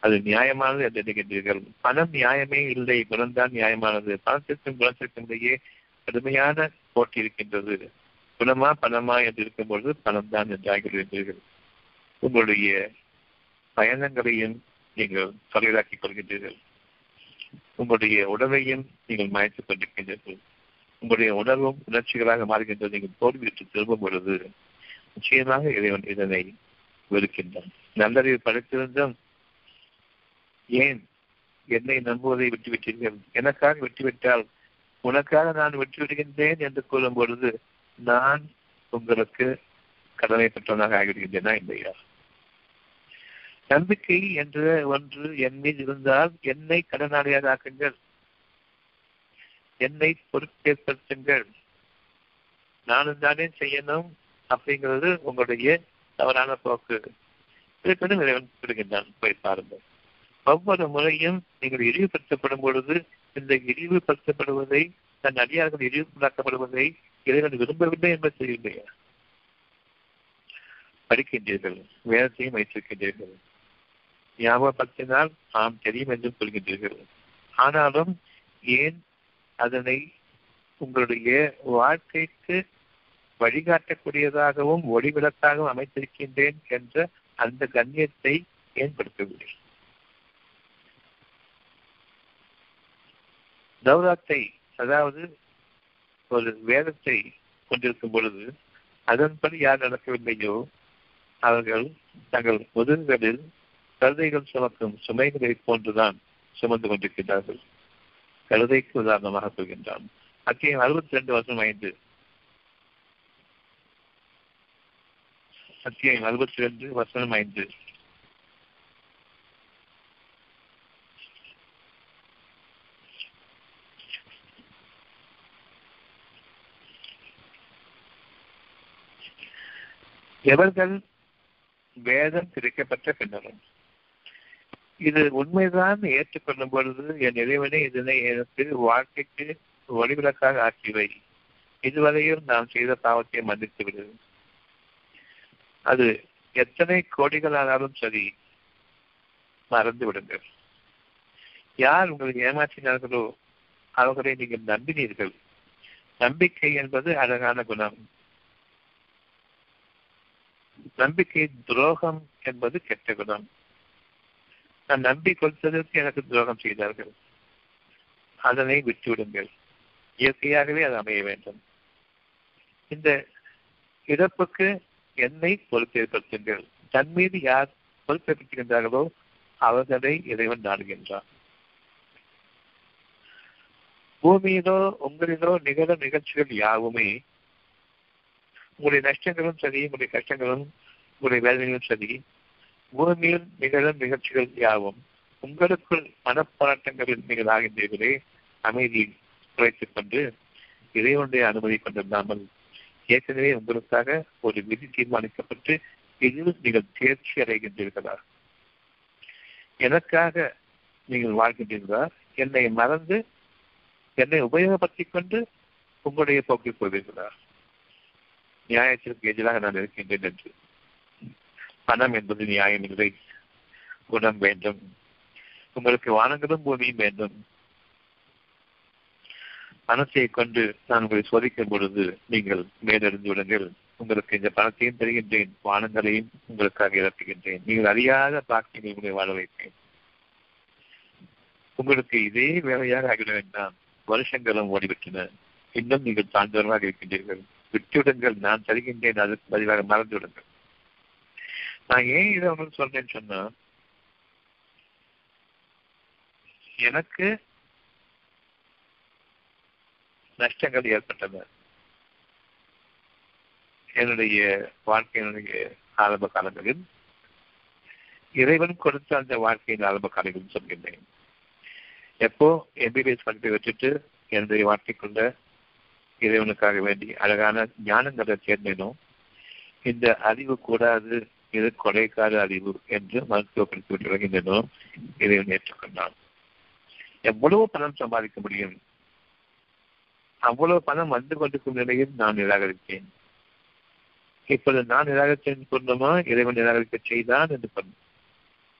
அது நியாயமானது என்று நினைக்கின்றீர்கள். பணம் நியாயமே இல்லை குணம்தான் நியாயமானது. பணத்திற்கும் குணத்திற்கும் இடையே கடுமையான போட்டி இருக்கின்றது. குணமா பணமா என்று இருக்கும் பொழுது பணம் தான் என்று ஆகிவிடுகின்றீர்கள் உங்களுடைய பயணங்களையும் நீங்கள் தொலைதாக்கிக் கொள்கின்றீர்கள். உங்களுடைய உடலையும் நீங்கள் மாய்த்துக் கொண்டிருக்கின்றீர்கள். உங்களுடைய உணர்வும் உணர்ச்சிகளாக மாறுகின்றது நீங்கள் தோல்வியுற்று திரும்பும் பொழுது நிச்சயமாக இறைவன் இதனை வெறுக்கின்றான். நல்லறிவு படைத்திருந்தும் ஏன் என்னை நம்புவதை விட்டுவிட்டீர்கள்? எனக்காக விட்டுவிட்டால் உனக்காக நான் விட்டு விடுகின்றேன் என்று கூறும் பொழுது நான் உங்களுக்கு கடனை பெற்றவனாக ஆகிவிடுகின்றேனா இல்லையா? நம்பிக்கை என்ற ஒன்று என் மீது இருந்தால் என்னை கடனாளியாக ஆக்குங்கள். என்னை பொறுப்பேற்படுத்துங்கள். நானும் தானே செய்யணும் அப்படிங்கிறது உங்களுடைய தவறான போக்கு. இதற்கு இறைவன் விடுகின்றான் போய் பாருங்கள். ஒவ்வொரு முறையும் நீங்கள் இழிவுபடுத்தப்படும் பொழுது இந்த இழிவுபடுத்தப்படுவதை தன் அடியார்கள் இழிவுபடுத்தப்படுவதை இறைவன் விரும்பவில்லை என்பது தெரியவில்லையா படிக்கின்றீர்கள் வேதத்தையும் வைத்திருக்கின்றீர்கள். ஞாபகப்படுத்தினால் ஆம் தெரியும் என்றும் சொல்கின்றீர்கள். ஆனாலும் ஏன் அதனை உங்களுடைய வாழ்க்கைக்கு வழிகாட்டக்கூடியதாகவும் ஒளிவிளக்காகவும் அமைத்திருக்கின்றேன் என்ற அந்த கண்ணியத்தை ஏற்படுத்தவில்லை? தௌராத்தை அதாவது ஒரு வேதத்தை கொண்டிருக்கும் பொழுது அதன்படி யார் நடக்கவில்லையோ அவர்கள் தங்கள் முதுகுகளில் கழுதைகள் சுமக்கும் சுமைகளை போன்றுதான் சுமந்து கொண்டிருக்கிறார்கள். கழுதைக்கு உதாரணமாக சொல்கின்றான். அத்தியம் அறுபத்தி ரெண்டு வருஷம் ஐந்து. அத்தியாயம் அறுபத்தி ரெண்டு வசனம் ஐந்து. எவர்கள் வேதம் திரிக்கப்பட்ட பின்னரும். இது உண்மைதான் ஏற்றுக்கொள்ளும் பொழுது என் இறைவனே இதனை எனக்கு வாழ்க்கைக்கு ஒளிவிளக்காக ஆக்கிவை. இதுவரையும் நாம் செய்த பாவத்தை மன்னித்து விடு. அது எத்தனை கோடிகளானாலும் சரி மறந்து விடுங்கள். யார் உங்களை ஏமாற்றினார்களோ அவர்களை நீங்கள் நம்பினீர்கள். நம்பிக்கை என்பது அழகான குணம். நம்பிக்கை துரோகம் என்பது கெட்ட குணம் நான் நம்பி கொடுத்ததற்கு எனக்கு துரோகம் செய்தார்கள். அதனை விட்டுவிடுங்கள். இயற்கையாகவே அது அமைய வேண்டும். இந்த இழப்புக்கு என்னை பொறுப்பேற்படுத்துங்கள். தன் மீது யார் பொறுப்பேற்படுத்துகின்றார்களோ அவர்களை இறைவன் நாடுகின்றான். பூமியிலோ உங்களிலோ நிகழும் நிகழ்ச்சிகள் யாவுமே உங்களுடைய நஷ்டங்களும் சரி உங்களுடைய கஷ்டங்களும் உங்களுடைய வேதனைகளும் சரி பூமியில் நிகழும் நிகழ்ச்சிகள் யாவும் உங்களுக்குள் மனப்போராட்டங்களில் நீங்கள் ஆகின்றீர்களே அமைதியை குறைத்துக் கொண்டு இறைவனுடைய அனுமதி கொண்டிருந்தாமல் ஏற்கனவே உங்களுக்காக ஒரு விதி தீர்மானிக்கப்பட்டு இதில் நீங்கள் தேர்ச்சி அடைகின்றீர்களா எனக்காக நீங்கள் வாழ்கின்றீர்களா? என்னை மறந்து என்னை உபயோகப்படுத்திக் கொண்டு உங்களுடைய போக்கில் போவீர்களா? நியாயத்திற்கு எதிராக நான் இருக்கின்றேன் என்று பணம் என்பது நியாயம் இல்லை குணம் வேண்டும் உங்களுக்கு வானங்களும் பூமியும் வேண்டும் பணத்தை கொண்டு நான் உங்களை சோதிக்கும் பொழுது நீங்கள் மேலிருந்து விடுங்கள் உங்களுக்கு இந்த பணத்தையும் தருகின்றேன் வானங்களையும் உங்களுக்காக இறப்புகின்றேன் நீங்கள் அறியாத பிரார்த்தனை உங்களை வாழ வைப்பேன் உங்களுக்கு இதே வேலையாக ஆகிட வேண்டாம் வருஷங்களும் ஓடிவிட்டன இன்னும் நீங்கள் சார்ந்தவர்களாக இருக்கின்றீர்கள் விட்டுவிடுங்கள் நான் தருகின்றேன் அதற்கு பதிலாக மறந்து விடுங்கள் நான் ஏன் இதை உங்களுக்கு சொல்றேன்னு சொன்னா எனக்கு நஷ்டங்கள் ஏற்பட்டன. என்னுடைய வாழ்க்கையினுடைய ஆரம்ப காலங்களில் இறைவன் கொடுத்த அந்த வாழ்க்கையின் ஆரம்ப காலங்களில் சொல்கின்றேன். எப்போ எம்பிபிஎஸ் படிப்பை வச்சுட்டு என்னுடைய வாழ்க்கைக்குள்ள இறைவனுக்காக வேண்டி அழகான ஞானங்களை சேர்ந்தேனோ இந்த அறிவு கூடாது இது கொலைக்கார அறிவு என்று மருத்துவ படித்து இறைவன் ஏற்றுக்கொண்டான். எவ்வளவு பணம் சம்பாதிக்க முடியும்? அவ்வளவு பணம் வந்து கொண்டிருக்கும் நிலையில் நான் நிராகரித்தேன். இப்பொழுது நான் நிராகரித்தேன் சொன்னமா? இறைவன் நிராகரிக்க செய்தான் என்று சொன்னேன்.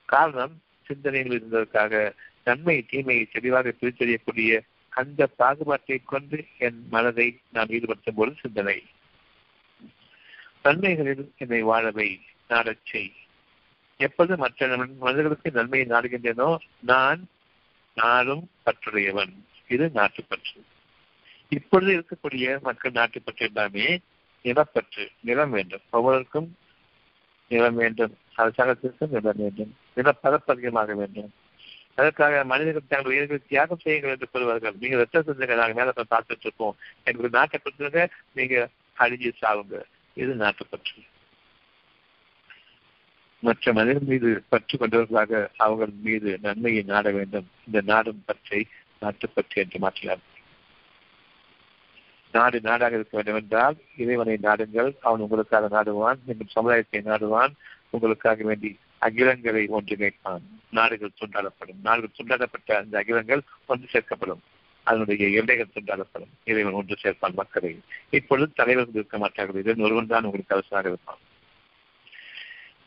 காரணம் சிந்தனைகள் இருந்ததற்காக நன்மை தீமையை தெளிவாக பிரித்தறியக்கூடிய அந்த பாகுபாட்டை கொண்டு என் மனதை நான் ஈடுபடுத்தும் போது சிந்தனை. நன்மைகளில் என்னை வாழவை நாடச் செய். எப்போது மற்ற மனிதர்களுக்கு நன்மையை நாடுகின்றனோ நான் நாளும் பற்றுடையவன். இது நாட்டுப்பற்று இப்பொழுது இருக்கக்கூடிய மக்கள் நாட்டுப்பற்று எல்லாமே நிலப்பற்று நிலம் வேண்டும். ஒவ்வொருக்கும் நிலம் வேண்டும். அரசாங்கத்திற்கும் நிலம் வேண்டும். நிலப்பரப்பு வேண்டும். அதற்காக மனிதர்கள் தங்கள் உயிர்களை தியாகம் செய்யுங்கள் என்று சொல்வார்கள். நீங்க ரத்த செஞ்சுங்க நாங்க மேல பார்த்துட்டு இருக்கோம். எங்களுக்கு நாட்டை கொடுத்துருங்க நீங்க அழிஞ்சு சாவுங்க. இது நாட்டுப்பற்று மற்ற மனிதர் மீது பற்று கொண்டவர்களாக அவர்கள் மீது நன்மையை நாட வேண்டும். இந்த நாடும் பற்றை நாட்டுப்பற்று என்று மாற்றினார். நாடு நாடாக இருக்க வேண்டும் என்றால் இறைவனை நாடுங்கள். அவன் உங்களுக்காக நாடுவான். எங்கள் சமுதாயத்தை நாடுவான். உங்களுக்காக வேண்டி அகிலங்களை ஒன்றிணைப்பான் நாடுகள் துண்டாடப்படும். நாடுகள் துண்டாடப்பட்ட அந்த அகிலங்கள் ஒன்று சேர்க்கப்படும். அதனுடைய எல்லைகள் துண்டாடப்படும். இறைவன் ஒன்று சேர்ப்பான் மக்களை. இப்பொழுது தலைவர்கள் இருக்க மாட்டார்கள். இதன் ஒருவன் தான் உங்களுக்கு அரசாக இருப்பான்.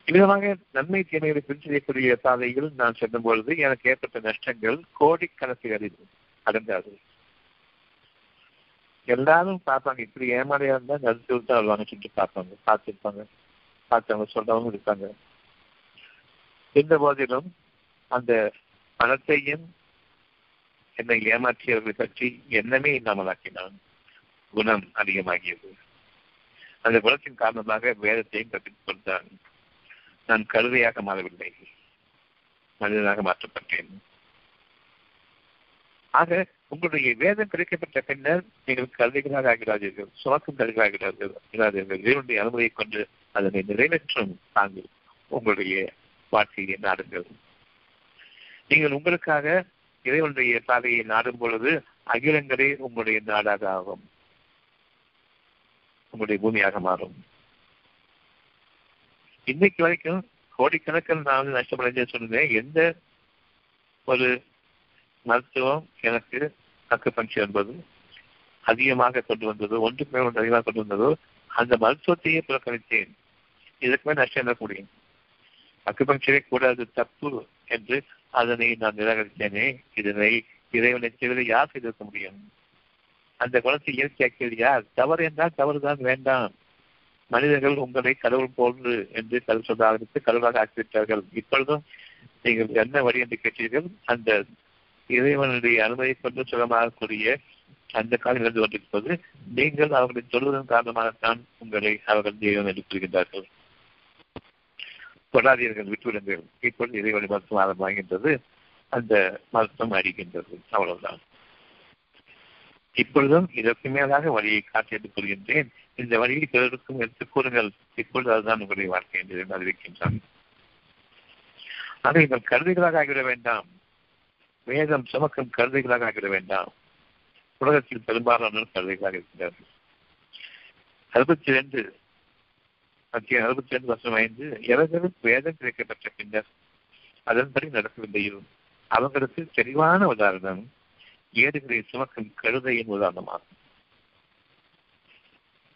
இவ்விதமாக நன்மை தீமைகளை பிரிச்செய்யக்கூடிய பாதையில் நான் செல்லும் பொழுது எனக்கு ஏற்பட்ட நஷ்டங்கள் கோடிக்கணக்கில் அடங்காது எல்லாரும் பார்ப்பாங்க. இப்படி ஏமாறையா இருந்தா நடுத்து தான் வருவாங்க சுற்றி பார்ப்பாங்க. பார்த்துருப்பாங்க. பார்த்தவங்க சொல்றவங்க இருப்பாங்க இருந்த போதிலும் அந்த பணத்தையும் என்னை ஏமாற்றியவர்களை பற்றி எண்ணமே இல்லாமலாக்கினான் குணம் அதிகமாகியது. அந்த குணத்தின் காரணமாக வேதத்தையும் கற்பித்துக் கொண்டான். நான் கருவையாக மாறவில்லை. மனிதனாக மாற்றப்பட்டேன். ஆக உங்களுடைய வேதம் கிடைக்கப்பட்ட பின்னர் நீங்கள் கல்விகளாக ஆகிறார்கள். சுமக்கும் கல்விகளாகிறார்கள் அனுமதியை கொண்டு அதனை நிறைவேற்றும் தாங்கள் உங்களுடைய வாழ்க்கையை நாடுங்கள். நீங்கள் உங்களுக்காக இறைவனுடைய பாதையை நாடும் பொழுது அகிலங்களே உங்களுடைய நாடாக ஆகும். உங்களுடைய பூமியாக மாறும். இன்னைக்கு வரைக்கும் கோடிக்கணக்கில் நான் வந்து நஷ்டப்படைஞ்சு சொன்னேன். எந்த ஒரு மருத்துவம் எனக்கு அக்குபஞ்சு என்பது அதிகமாக கொண்டு வந்ததோ ஒன்றுக்கு மேல் ஒன்று அதிகமாக கொண்டு வந்ததோ அந்த மருத்துவத்தையே புறக்கணித்தேன். இதுக்கு மேல் நஷ்டம் என்ன முடியும் அக்குபஞ்சரே கூடாது தப்பு என்று அதனை நான் நிராகரித்தேனே. இதனை இறைவனை தவிர யார் செய்திருக்க முடியும்? அந்த குணத்தை இயற்கையாக்கியது யார்? தவறு என்றால் தவறுதான் வேண்டாம். மனிதர்கள் உங்களை கடவுள் போன்று என்று கல் சொல்ல ஆரம்பித்து கடவுளாக ஆக்கிவிட்டார்கள். இப்பொழுதும் நீங்கள் என்ன வழி என்று கேட்டீர்கள்? அந்த இறைவனுடைய அனுமதி கொண்டு சுகமாகக்கூடிய அந்த காலம் இருந்து கொண்டிருப்பது நீங்கள் அவர்களை சொல்வதன் காரணமாகத்தான் உங்களை அவர்கள் தெய்வம் என்று கூறுகின்றார்கள். கொடாதீர்கள் விட்டுவிடுங்கள். இப்பொழுது இறைவனை மருத்துவம் ஆரம்பமாகின்றது அந்த மருத்துவம் அறிகின்றது அவ்வளவுதான். இப்பொழுதும் இதற்கு மேலாக வழியை காட்டி எடுத்துக் கொள்கின்றேன் இந்த வழியை பிறருக்கும் எடுத்துக் கூறுங்கள். இப்பொழுது அதுதான் உங்களுடைய வாழ்க்கை என்று அறிவிக்கின்றான். ஆக நீங்கள் கருதிகளாக ஆகிவிட வேண்டாம். வேதம் சுமக்கும் கருதிகளாக ஆகிவிட வேண்டாம். உலகத்தில் பெரும்பாலான கருதிகளாக இருக்கின்றார்கள். அறுபத்தி ரெண்டு மத்திய அறுபத்தி ரெண்டு வருஷம் ஐந்து எவர்களுக்கு வேதம் கிடைக்கப்பட்ட பின்னர் அதன்படி நடக்கவில்லையோ? அவர்களுக்கு தெளிவான உதாரணம் ஏடுகளை சுமக்கும் கழுதையின் உதாரணமாகும்.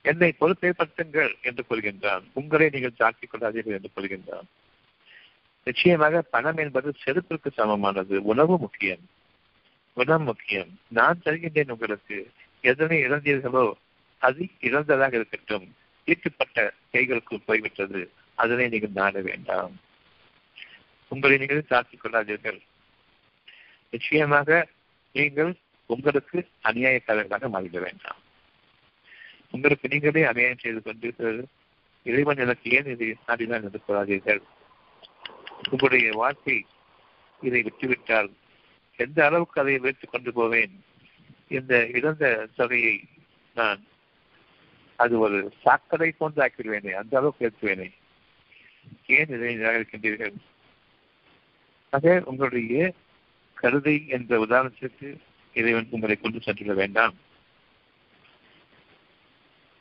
என்னை பொறுப்பேற்படுத்துங்கள் என்று கூறுகின்றான். உங்களை நீங்கள் தாக்கிக் கொள்ளாதீர்கள் என்று கூறுகின்றான். நிச்சயமாக பணம் என்பது செருப்பிற்கு சமமானது. உணவு முக்கியம். உணவு முக்கியம். நான் தருகின்றேன் உங்களுக்கு. எதனை இழந்தீர்களோ அது இழந்ததாக இருக்கட்டும். ஈட்டுப்பட்ட கைகளுக்குள் போய்விட்டது. அதனை நீங்கள் நாட வேண்டாம். உங்களை நீங்கள் தாக்கிக் கொள்ளாதீர்கள். நிச்சயமாக நீங்கள் உங்களுக்கு அநியாயக்காரர்களாக மாறிட வேண்டாம். உங்களுக்கு நீங்களே அநியாயம் செய்து கொண்டு இறைவன் எனக்கு ஏன் இதை நாடினால் என்று கொள்ளாதீர்கள் உங்களுடைய வாழ்க்கை இதை விட்டுவிட்டால் எந்த அளவுக்கு அதை வைத்துக் கொண்டு போவேன்? இந்த இழந்த தொகையை நான் அது ஒரு சாக்கடை போன்று ஆக்கிடுவேனே அந்த அளவுக்கு ஏற்றுவேனே. ஏன் இதை நிராகரிக்கின்றீர்கள்? ஆக உங்களுடைய கருதை என்ற உதாரணத்திற்கு இறைவன் உங்களை கொண்டு சென்றுவிட வேண்டாம்.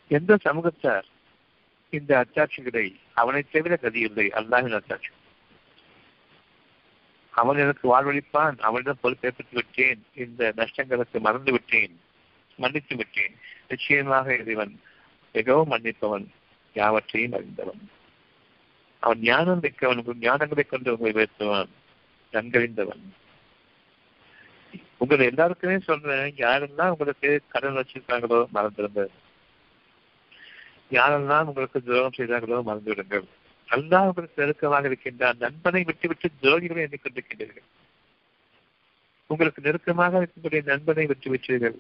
எந்த சமூகத்தார் இந்த அச்சாட்சிகளை அவனை தவிர கதியில்லை அல்லாஹின் அச்சாட்சி. அவன் எனக்கு வாழ்வழிப்பான் அவனிடம் பொறுப்பேற்பட்டு விட்டேன் இந்த நஷ்டங்களுக்கு மறந்து விட்டேன் மன்னித்து விட்டேன் நிச்சயமாக இறைவன் மிகவும் மன்னிப்பவன் யாவற்றையும் அறிந்தவன். அவன் ஞானம் மிக்கவன் ஞானங்களை கொண்டு உங்களை உயர்த்துவான் நன்கறிந்தவன். உங்களை எல்லாருக்குமே சொல்றேன் யாரெல்லாம் உங்களுக்கு கடன் வச்சிருக்காங்களோ மறந்துடுங்க. யாரெல்லாம் உங்களுக்கு துரோகம் செய்தார்களோ மறந்து விடுங்கள் அல்லா உங்களுக்கு நெருக்கமாக இருக்கின்றார் நண்பனை விட்டு விட்டு துரோகிகளை எண்ணிக்கொண்டிருக்கின்றீர்கள் உங்களுக்கு நெருக்கமாக இருக்கக்கூடிய நண்பனை விட்டு விட்டீர்கள்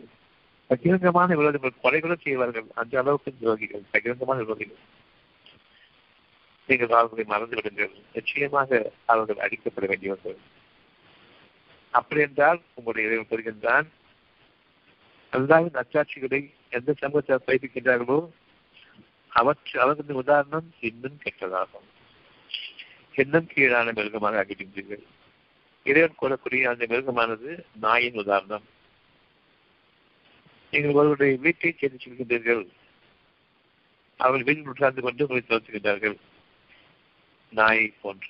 பகிரங்கமான விரோதிகள் கொலைகளும் செய்வார்கள். அந்த அளவுக்கு துரோகிகள் பகிரங்கமான விரோதிகள். நீங்கள் அவர்களை மறந்து விடுங்கள். நிச்சயமாக அவர்கள் அடிக்கப்பட வேண்டியவர்கள் அப்படி என்றால் உங்களுடைய இறைவன் பெறுகின்றான் அல்லாவின் அச்சாட்சிகளை எந்த சமூகத்தில் பயிர்க்கின்றார்களோ அவற்று அவர்களின் உதாரணம் இன்னும் கெட்டதாகும். இன்னும் கீழான மிருகமாக ஆகின்றீர்கள் இறைவன் கூறக்கூடிய அந்த மிருகமானது நாயின் உதாரணம். நீங்கள் ஒருவருடைய வீட்டை செய்து செல்கின்றீர்கள். அவர்கள் வீட்டில் உட்கார்ந்து கொண்டு உங்களை துரத்துகின்றார்கள். நாயை போன்று.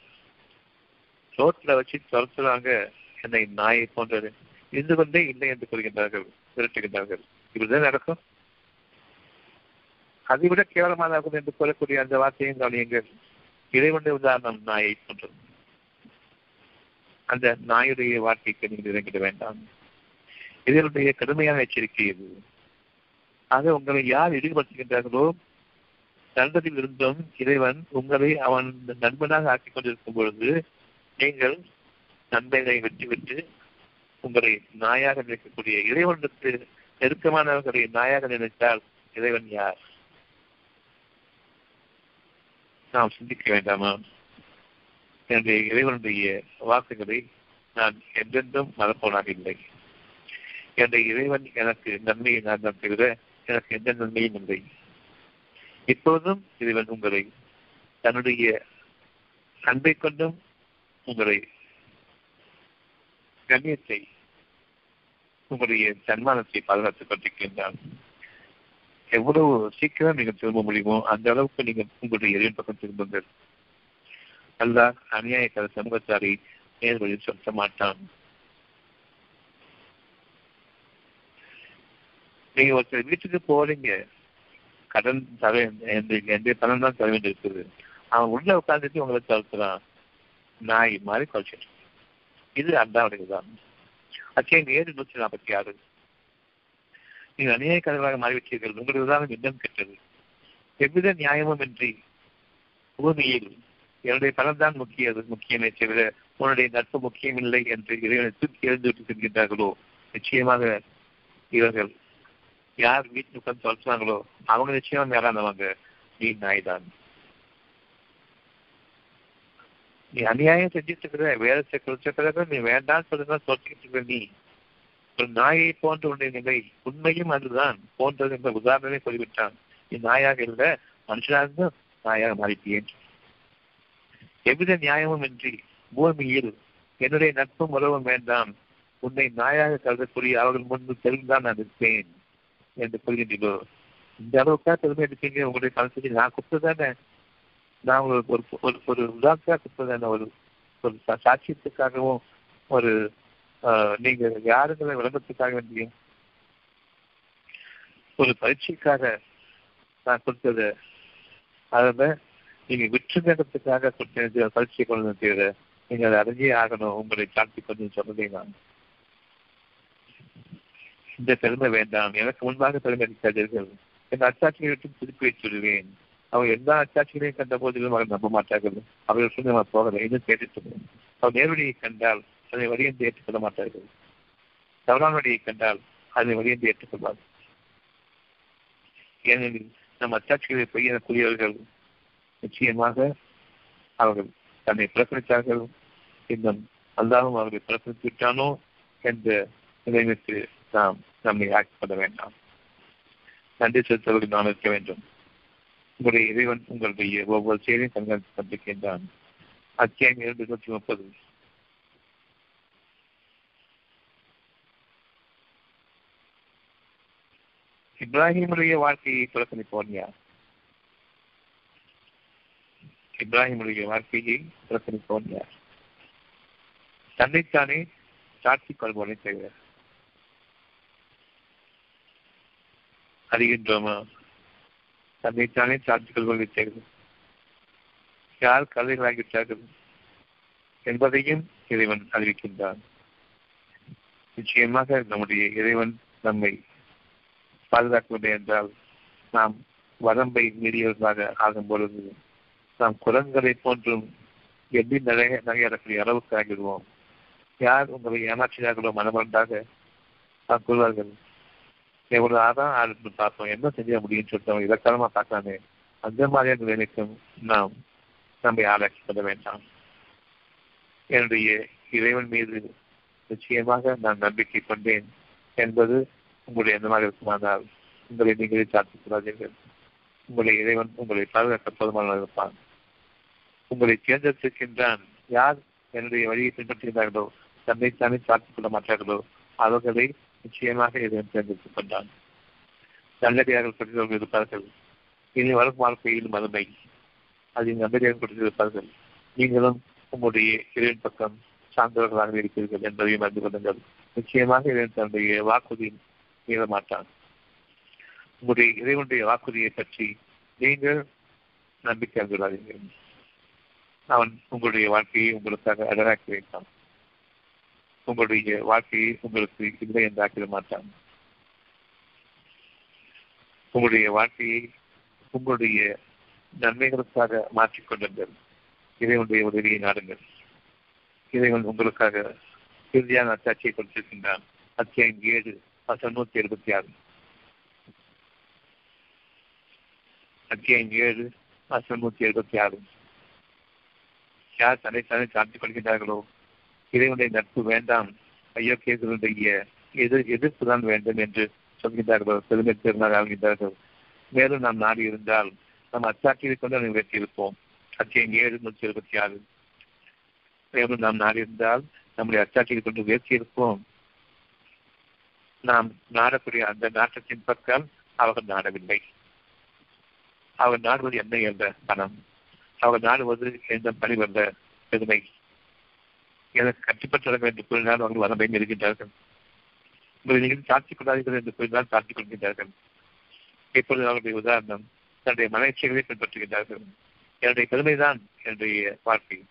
ரோட்டில் வச்சு துரத்துறாங்க என்னை நாயை போன்றது. இருந்து கொண்டே இல்லை என்று கூறுகின்றார்கள் விரட்டுகின்றார்கள். இப்படிதான் நடக்கும். அதை விட கேவலமானதாகும் என்று கூறக்கூடிய அந்த வார்த்தையும் கவனியுங்கள். இறைவனுடைய உதாரணம் நாயை போன்றது. அந்த நாயுடைய வாழ்க்கைக்கு நீங்கள் இறங்கிட வேண்டாம். இதனுடைய கடுமையான எச்சரிக்கை இது ஆக உங்களை யார் இழிவுபடுத்துகின்றார்களோ தண்டத்தில் இருந்தும் இறைவன் உங்களை அவன் நண்பனாக ஆக்கிக் கொண்டிருக்கும் பொழுது நீங்கள் நண்பனை வெற்றிவிட்டு உங்களை நாயாக நினைக்கக்கூடிய இறைவனுக்கு நெருக்கமானவர்களை நாயாக நினைத்தால் இறைவன் யார்? நாம் சிந்திக்க வேண்டாமா? என்னுடைய இறைவனுடைய வாக்குகளை நான் என்றென்றும் மறப்பவனாக இல்லை. என்னுடைய இறைவன் எனக்கு நன்மையை நான் தவிர எனக்கு எந்த நன்மையும் இல்லை. இப்பொழுதும் இறைவன் உங்களை தன்னுடைய அன்பை கொண்டும் உங்களை கண்ணியத்தை உங்களுடைய சன்மானத்தை பாதுகாத்துக் கொண்டிருக்கின்றான். எவ்வளவு சீக்கிரம் நீங்கள் திரும்ப முடியுமோ அந்த அளவுக்கு நீங்கள் உங்களுடைய இறைவன் பக்கம் திரும்புங்கள் அல்லாஹ் அநியாயக்கார சமூகத்தாரை நேர்வழியில் சொல்ல மாட்டான். நீங்க ஒருத்தர் வீட்டுக்கு போறீங்க. கடன் தர எந்த பணம் தான் தர வேண்டி இருக்குது அவன் உள்ள உட்காந்துட்டு உங்களை தடுக்கிறான் நாய் மாதிரி குறைச்சிட்டு இது அல்லாவுடைய தான் அச்சைங்க ஏழு நூற்றி நாற்பத்தி ஆறு. நீங்கள் அநியாயக்காரர்களாக மாறிவிட்டீர்கள். உங்களுடைய உதாரணம் இன்னும் கெட்டது. எவ்வித நியாயமும் இன்றி பூமியில் என்னுடைய பணம் தான் முக்கியது. முக்கியமே தவிர உன்னுடைய நட்பு முக்கியமில்லை என்று இறைவனை தூக்கி எழுந்து விட்டு செல்கின்றார்களோ? நிச்சயமாக இவர்கள் யார் வீட்டுக்கு உட்காந்து சொல்றாங்களோ அவங்க நிச்சயமா மேலானவங்க. நீ நாய் தான் நீ அநியாயம் செஞ்சுட்டு இருக்கிற வேதத்தை குறிச்ச பிறகு நீ வேண்டாம் சொல்லுங்க சொல்லிக்கிட்டு இருக்க நீ. ஒரு நாயை போன்ற உடைய நிலை உண்மையும் அதுதான். போன்றது என்ற உதாரணமே சொல்லிவிட்டான். நீ நாயாக இல்லை மனுஷனாக நாயாக மாறிட்டேன். எவ்வித நியாயமும் இன்றி பூமியில் என்னுடைய நட்பும் உறவும் வேண்டாம். உன்னை நாயாக கருதக்கூடிய அவர்கள் முன்பு தெரிந்தான் நான் இருப்பேன். என்று கூறுகின்றீர்களோ இந்த அளவுக்கா பெருமை எடுப்பீங்க உங்களுடைய காலத்துக்கு நான் குப்பதானே நான் ஒரு ஒரு ஒரு உதாரணத்தாக குப்பதானே ஒரு ஒரு சாட்சியத்துக்காகவும் ஒரு நீங்க யாருங்களை விளம்பரத்துக்காக வேண்டிய ஒரு பரீட்சைக்காக நான் கொடுத்தது அதில் நீங்க விற்று நேரத்துக்காக கொடுத்த பரீட்சை கொண்டு தவிர நீங்க அதை அறிஞ்சே ஆகணும் உங்களை சாட்சி கொஞ்சம் சொல்றீங்க நான் இந்த பெருமை வேண்டாம். எனக்கு முன்பாக பெருமை அடிக்காதீர்கள் என் அச்சாட்சியை திருப்பி வச்சுடுவேன் அவங்க எல்லா அச்சாட்சிகளையும் கண்ட போதிலும் அவர்கள் நம்ப மாட்டார்கள். அவர்கள் சொல்லி நம்ம போகலை. இன்னும் கேட்டுட்டு அவர் நேர்வழியை கண்டால் அதை வழியந்து ஏற்றுக்கொள்ள மாட்டார்கள். தவறான வழியை கண்டால் அதை வழியந்து ஏற்றுக்கொள்வார்கள் ஏனெனில் நம் அச்சாட்சிகளை பொய்யக்கூடியவர்கள் நிச்சயமாக அவர்கள் தன்னை புறக்கணித்தார்கள். இன்னும் அல்லாவும் அவர்களை புறக்கணித்து விட்டானோ என்ற நிலைமைக்கு நாம் நம்மை ஆக்கப்பட வேண்டாம். நன்றி செலுத்தவர்கள் நாம் இருக்க வேண்டும். உங்களுடைய இறைவன் உங்களுடைய ஒவ்வொரு செயலையும் கண்காணித்து கொண்டிருக்கின்றான் அத்தியாயம் இரண்டு நூற்றி முப்பது. இப்ராஹிமுடைய வாழ்க்கையை புறக்கணிப்போன் யார்? இப்ராஹிமுடைய வாழ்க்கையை புறக்கணிப்போன் யார்? தன்னைத்தானே சாட்சி கொள்வோனை தவிர அறிகின்றோமா? தன்னைத்தானே சார்ந்து கொள்வதை யார் கதைகளாகிவிட்டார்கள் என்பதையும் இறைவன் அறிவிக்கின்றான். நிச்சயமாக நம்முடைய இறைவன் நம்மை பாதுகாக்கவில்லை என்றால் நாம் வரம்பை மீறியவர்களாக ஆகும் பொழுது நாம் குரங்களை போன்றும் எப்படி நிறைய நகையாடக்கூடிய அளவுக்கு ஆகிடுவோம் யார் உங்களை ஏமாற்றினார்களோ மனமர்ந்தாக நாம் கூறுவார்கள். எவ்வளவு ஆதான் பார்த்தோம் என்ன செஞ்ச முடியும்னு சொல்லிட்டு இலக்காரமா பார்க்கலாமே அந்த மாதிரியான வேலைக்கும் நாம் நம்மை ஆராய்ச்சி பண்ண வேண்டாம். என்னுடைய இறைவன் மீது நிச்சயமாக நான் நம்பிக்கை கொண்டேன் என்பது உங்களுடைய எண்ணமாக இருக்குமானால் உங்களை நீங்களே சாத்திக் கொள்ளாதீர்கள் உங்களை இறைவன் உங்களை பாதுகாக்க போதுமான இருப்பான். உங்களை தேர்ந்தெடுத்திருக்கின்றான் யார்? என்னுடைய வழியை பின்பற்றுகிறார்களோ தன்னைத்தானே சாத்திக் கொள்ள மாட்டார்களோ அவர்களை நிச்சயமாக இதை தேர்ந்தெடுத்துக் கொண்டான் நல்லடியார்கள் பற்றியவர்கள் இருப்பார்கள். இனி வரும் வாழ்க்கையில் மறுமை அதை நல்லடியார்கள் பெற்றிருப்பார்கள் நீங்களும் உங்களுடைய இறைவன் பக்கம் சார்ந்தவர்களாக இருக்கிறீர்கள் என்பதையும் அறிந்து கொள்ளுங்கள். நிச்சயமாக இறைவன் தன்னுடைய வாக்குறுதி மீற மாட்டான் உங்களுடைய இறைவனுடைய வாக்குறுதியை பற்றி நீங்கள் நம்பிக்கை அங்குள்ளாதீர்கள் அவன் உங்களுடைய வாழ்க்கையை உங்களுக்காக அழகாக்கி வைத்தான் உங்களுடைய வாழ்க்கையை உங்களுக்கு இல்லை என்று ஆக்கிட மாட்டாங்க. உங்களுடைய வாழ்க்கையை உங்களுடைய நன்மைகளுக்காக மாற்றிக்கொள்ளுங்கள் இறைவனுடைய உதவியை நாடுங்கள். இறைவன் உங்களுக்காக இறுதியான அச்சாட்சியை கொடுத்திருக்கின்றான். அத்தியாயம் ஏழு வசம் நூத்தி எழுபத்தி ஆறு. அத்தியாயம் ஏழு வருஷம் நூத்தி எழுபத்தி ஆறு. யார் தன்னை தன்னை சார்த்திக் கொள்கின்றார்களோ இறைவனுடைய நட்பு வேண்டாம். ஐயோக்கியர்களுடைய எதிர் எதிர்ப்பு தான் வேண்டும் என்று சொல்கின்றார்கள். பெருமை பெருநாள் ஆகின்றார்கள் மேலும் நாம் நாடு இருந்தால் நாம் அச்சாட்சியை கொண்டு நிறைவேற்றியிருப்போம். அத்தியம் ஏழு நூற்றி இருபத்தி ஆறு. மேலும் நாம் நாடு இருந்தால் நம்முடைய அச்சாட்சியை கொண்டு உயர்த்தியிருப்போம் நாம் நாடக்கூடிய அந்த நாட்டத்தின் பக்கம் அவர்கள் நாடவில்லை. அவர் நாடுவது என்ன என்ற பணம் அவர் நாடுவது எந்த பணிவல்ல பெருமை. எனக்கு கட்டுப்பட்டு என்று கூறினால் அவர்கள் வரம்பையும் இருக்கின்றார்கள். உங்களை நீங்கள் சாட்சிக் கொள்ளாதீர்கள் என்று கூறினால் தாழ்த்திக் கொள்கின்றார்கள். இப்பொழுது அவருடைய உதாரணம் தன்னுடைய மனநிச்சயங்களை பின்பற்றுகின்றார்கள். என்னுடைய பெருமைதான் என்னுடைய வாழ்க்கை.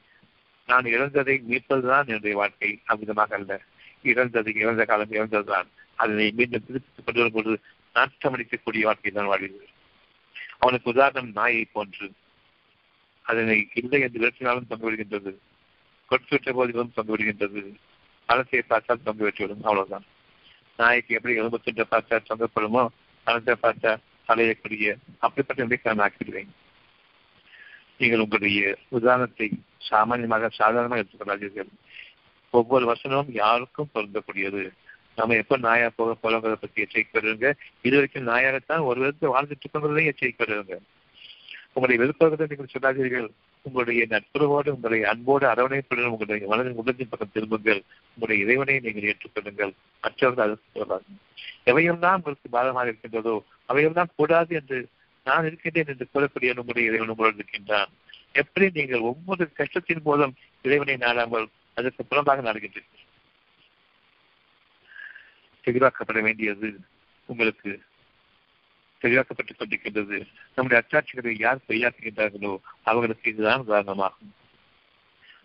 நான் இழந்ததை மீட்பதுதான் என்னுடைய வாழ்க்கை. அவ்விதமாக அல்ல. இழந்தது இழந்த காலம் இழந்ததுதான். அதனை மீண்டும் திருப்பிக் கொண்டு வரும்போது நாட்டமளிக்கக்கூடிய வாழ்க்கை தான் வாழ்கிறது அவனுக்கு உதாரணம் நாயை போன்று. அதனை இல்லை என்று விரட்டினாலும் தொங்க விடுகின்றது கொடுத்துவிட்ட போதிலும் தொங்க விடுகின்றது பணத்தை பார்த்தால் தொங்க விட்டுவிடும் அவ்வளவுதான். நாய்க்கு எப்படி எலும்பு துண்டை பார்த்தா தொங்கப்படுமோ அலசை பார்த்தா தலையக்கூடிய அப்படிப்பட்ட நிலைக்கு நான் ஆக்கிடுவேன் நீங்கள் உங்களுடைய உதாரணத்தை சாமானியமாக சாதாரணமாக எடுத்துக்கொள்ளாதீர்கள் ஒவ்வொரு வசனமும் யாருக்கும் பொருந்தக்கூடியது. நம்ம எப்ப நாயா போக போறோங்கிறத பத்தி எச்சரிக்கை இது வரைக்கும் நாயாகத்தான் ஒரு விதத்தை வாழ்ந்துட்டு கொண்டதையும் எச்சரிக்கை உங்களுடைய விருப்பத்தை நீங்கள் சொல்லாதீர்கள் உங்களுடைய நட்புறவோடு உங்களை அன்போடு அரவணைப்புடன் உங்களுடைய மனதின் உள்ளத்தின் பக்கம் திரும்புங்கள். உங்களுடைய இறைவனை நீங்கள் ஏற்றுக்கொள்ளுங்கள். மற்றவர்கள் அதற்கு சொல்லலாம் எவையெல்லாம் உங்களுக்கு பாதமாக இருக்கின்றதோ அவையெல்லாம் கூடாது என்று நான் இருக்கின்றேன் என்று கூறக்கூடிய உங்களுடைய இறைவன் உங்களோடு இருக்கின்றான். எப்படி நீங்கள் ஒவ்வொரு கஷ்டத்தின் போதும் இறைவனை நாடாமல் அதற்கு புறம்பாக நாடுகின்றீர்கள்? தெளிவாக்கப்பட வேண்டியது உங்களுக்கு தெளிவாக்கப்பட்டுக் கொண்டிருக்கின்றது நம்முடைய அச்சாட்சிகளை யார் பொய்யாக்குகின்றார்களோ அவர்களுக்கு இதுதான் உதாரணமாகும்.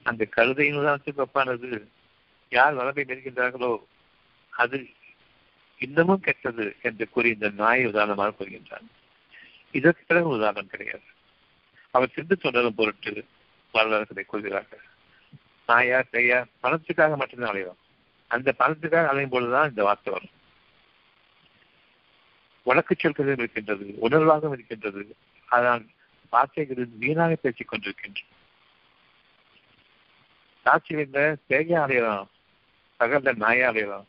அந்த கழுதையின் உதாரணத்துக்கு ஒப்பானது யார் வளமை நெருகின்றார்களோ அது இன்னமும் கெட்டது என்று கூறி இந்த நாயை உதாரணமாக கூறுகின்றான். இதற்கு பிறகு உதாரணம் கிடையாது. அவர் சிந்து சொன்னதும் பொருட்டு வரலாறுகளை கூறுகிறார்கள். நாயா செய்யா பணத்துக்காக மட்டும்தான் அலைவோம். அந்த பணத்துக்காக அலையும் பொழுதுதான் இந்த வார்த்தை வரும். வழக்கு சொற்களும் இருக்கின்றது உணர்வாகவும் இருக்கின்றது. அதனால் வார்த்தைகளில் வீணாக பேசிக் கொண்டிருக்கின்றன. சாட்சியில பேயா அலையலாம் பகல்ல நாயா அலையலாம்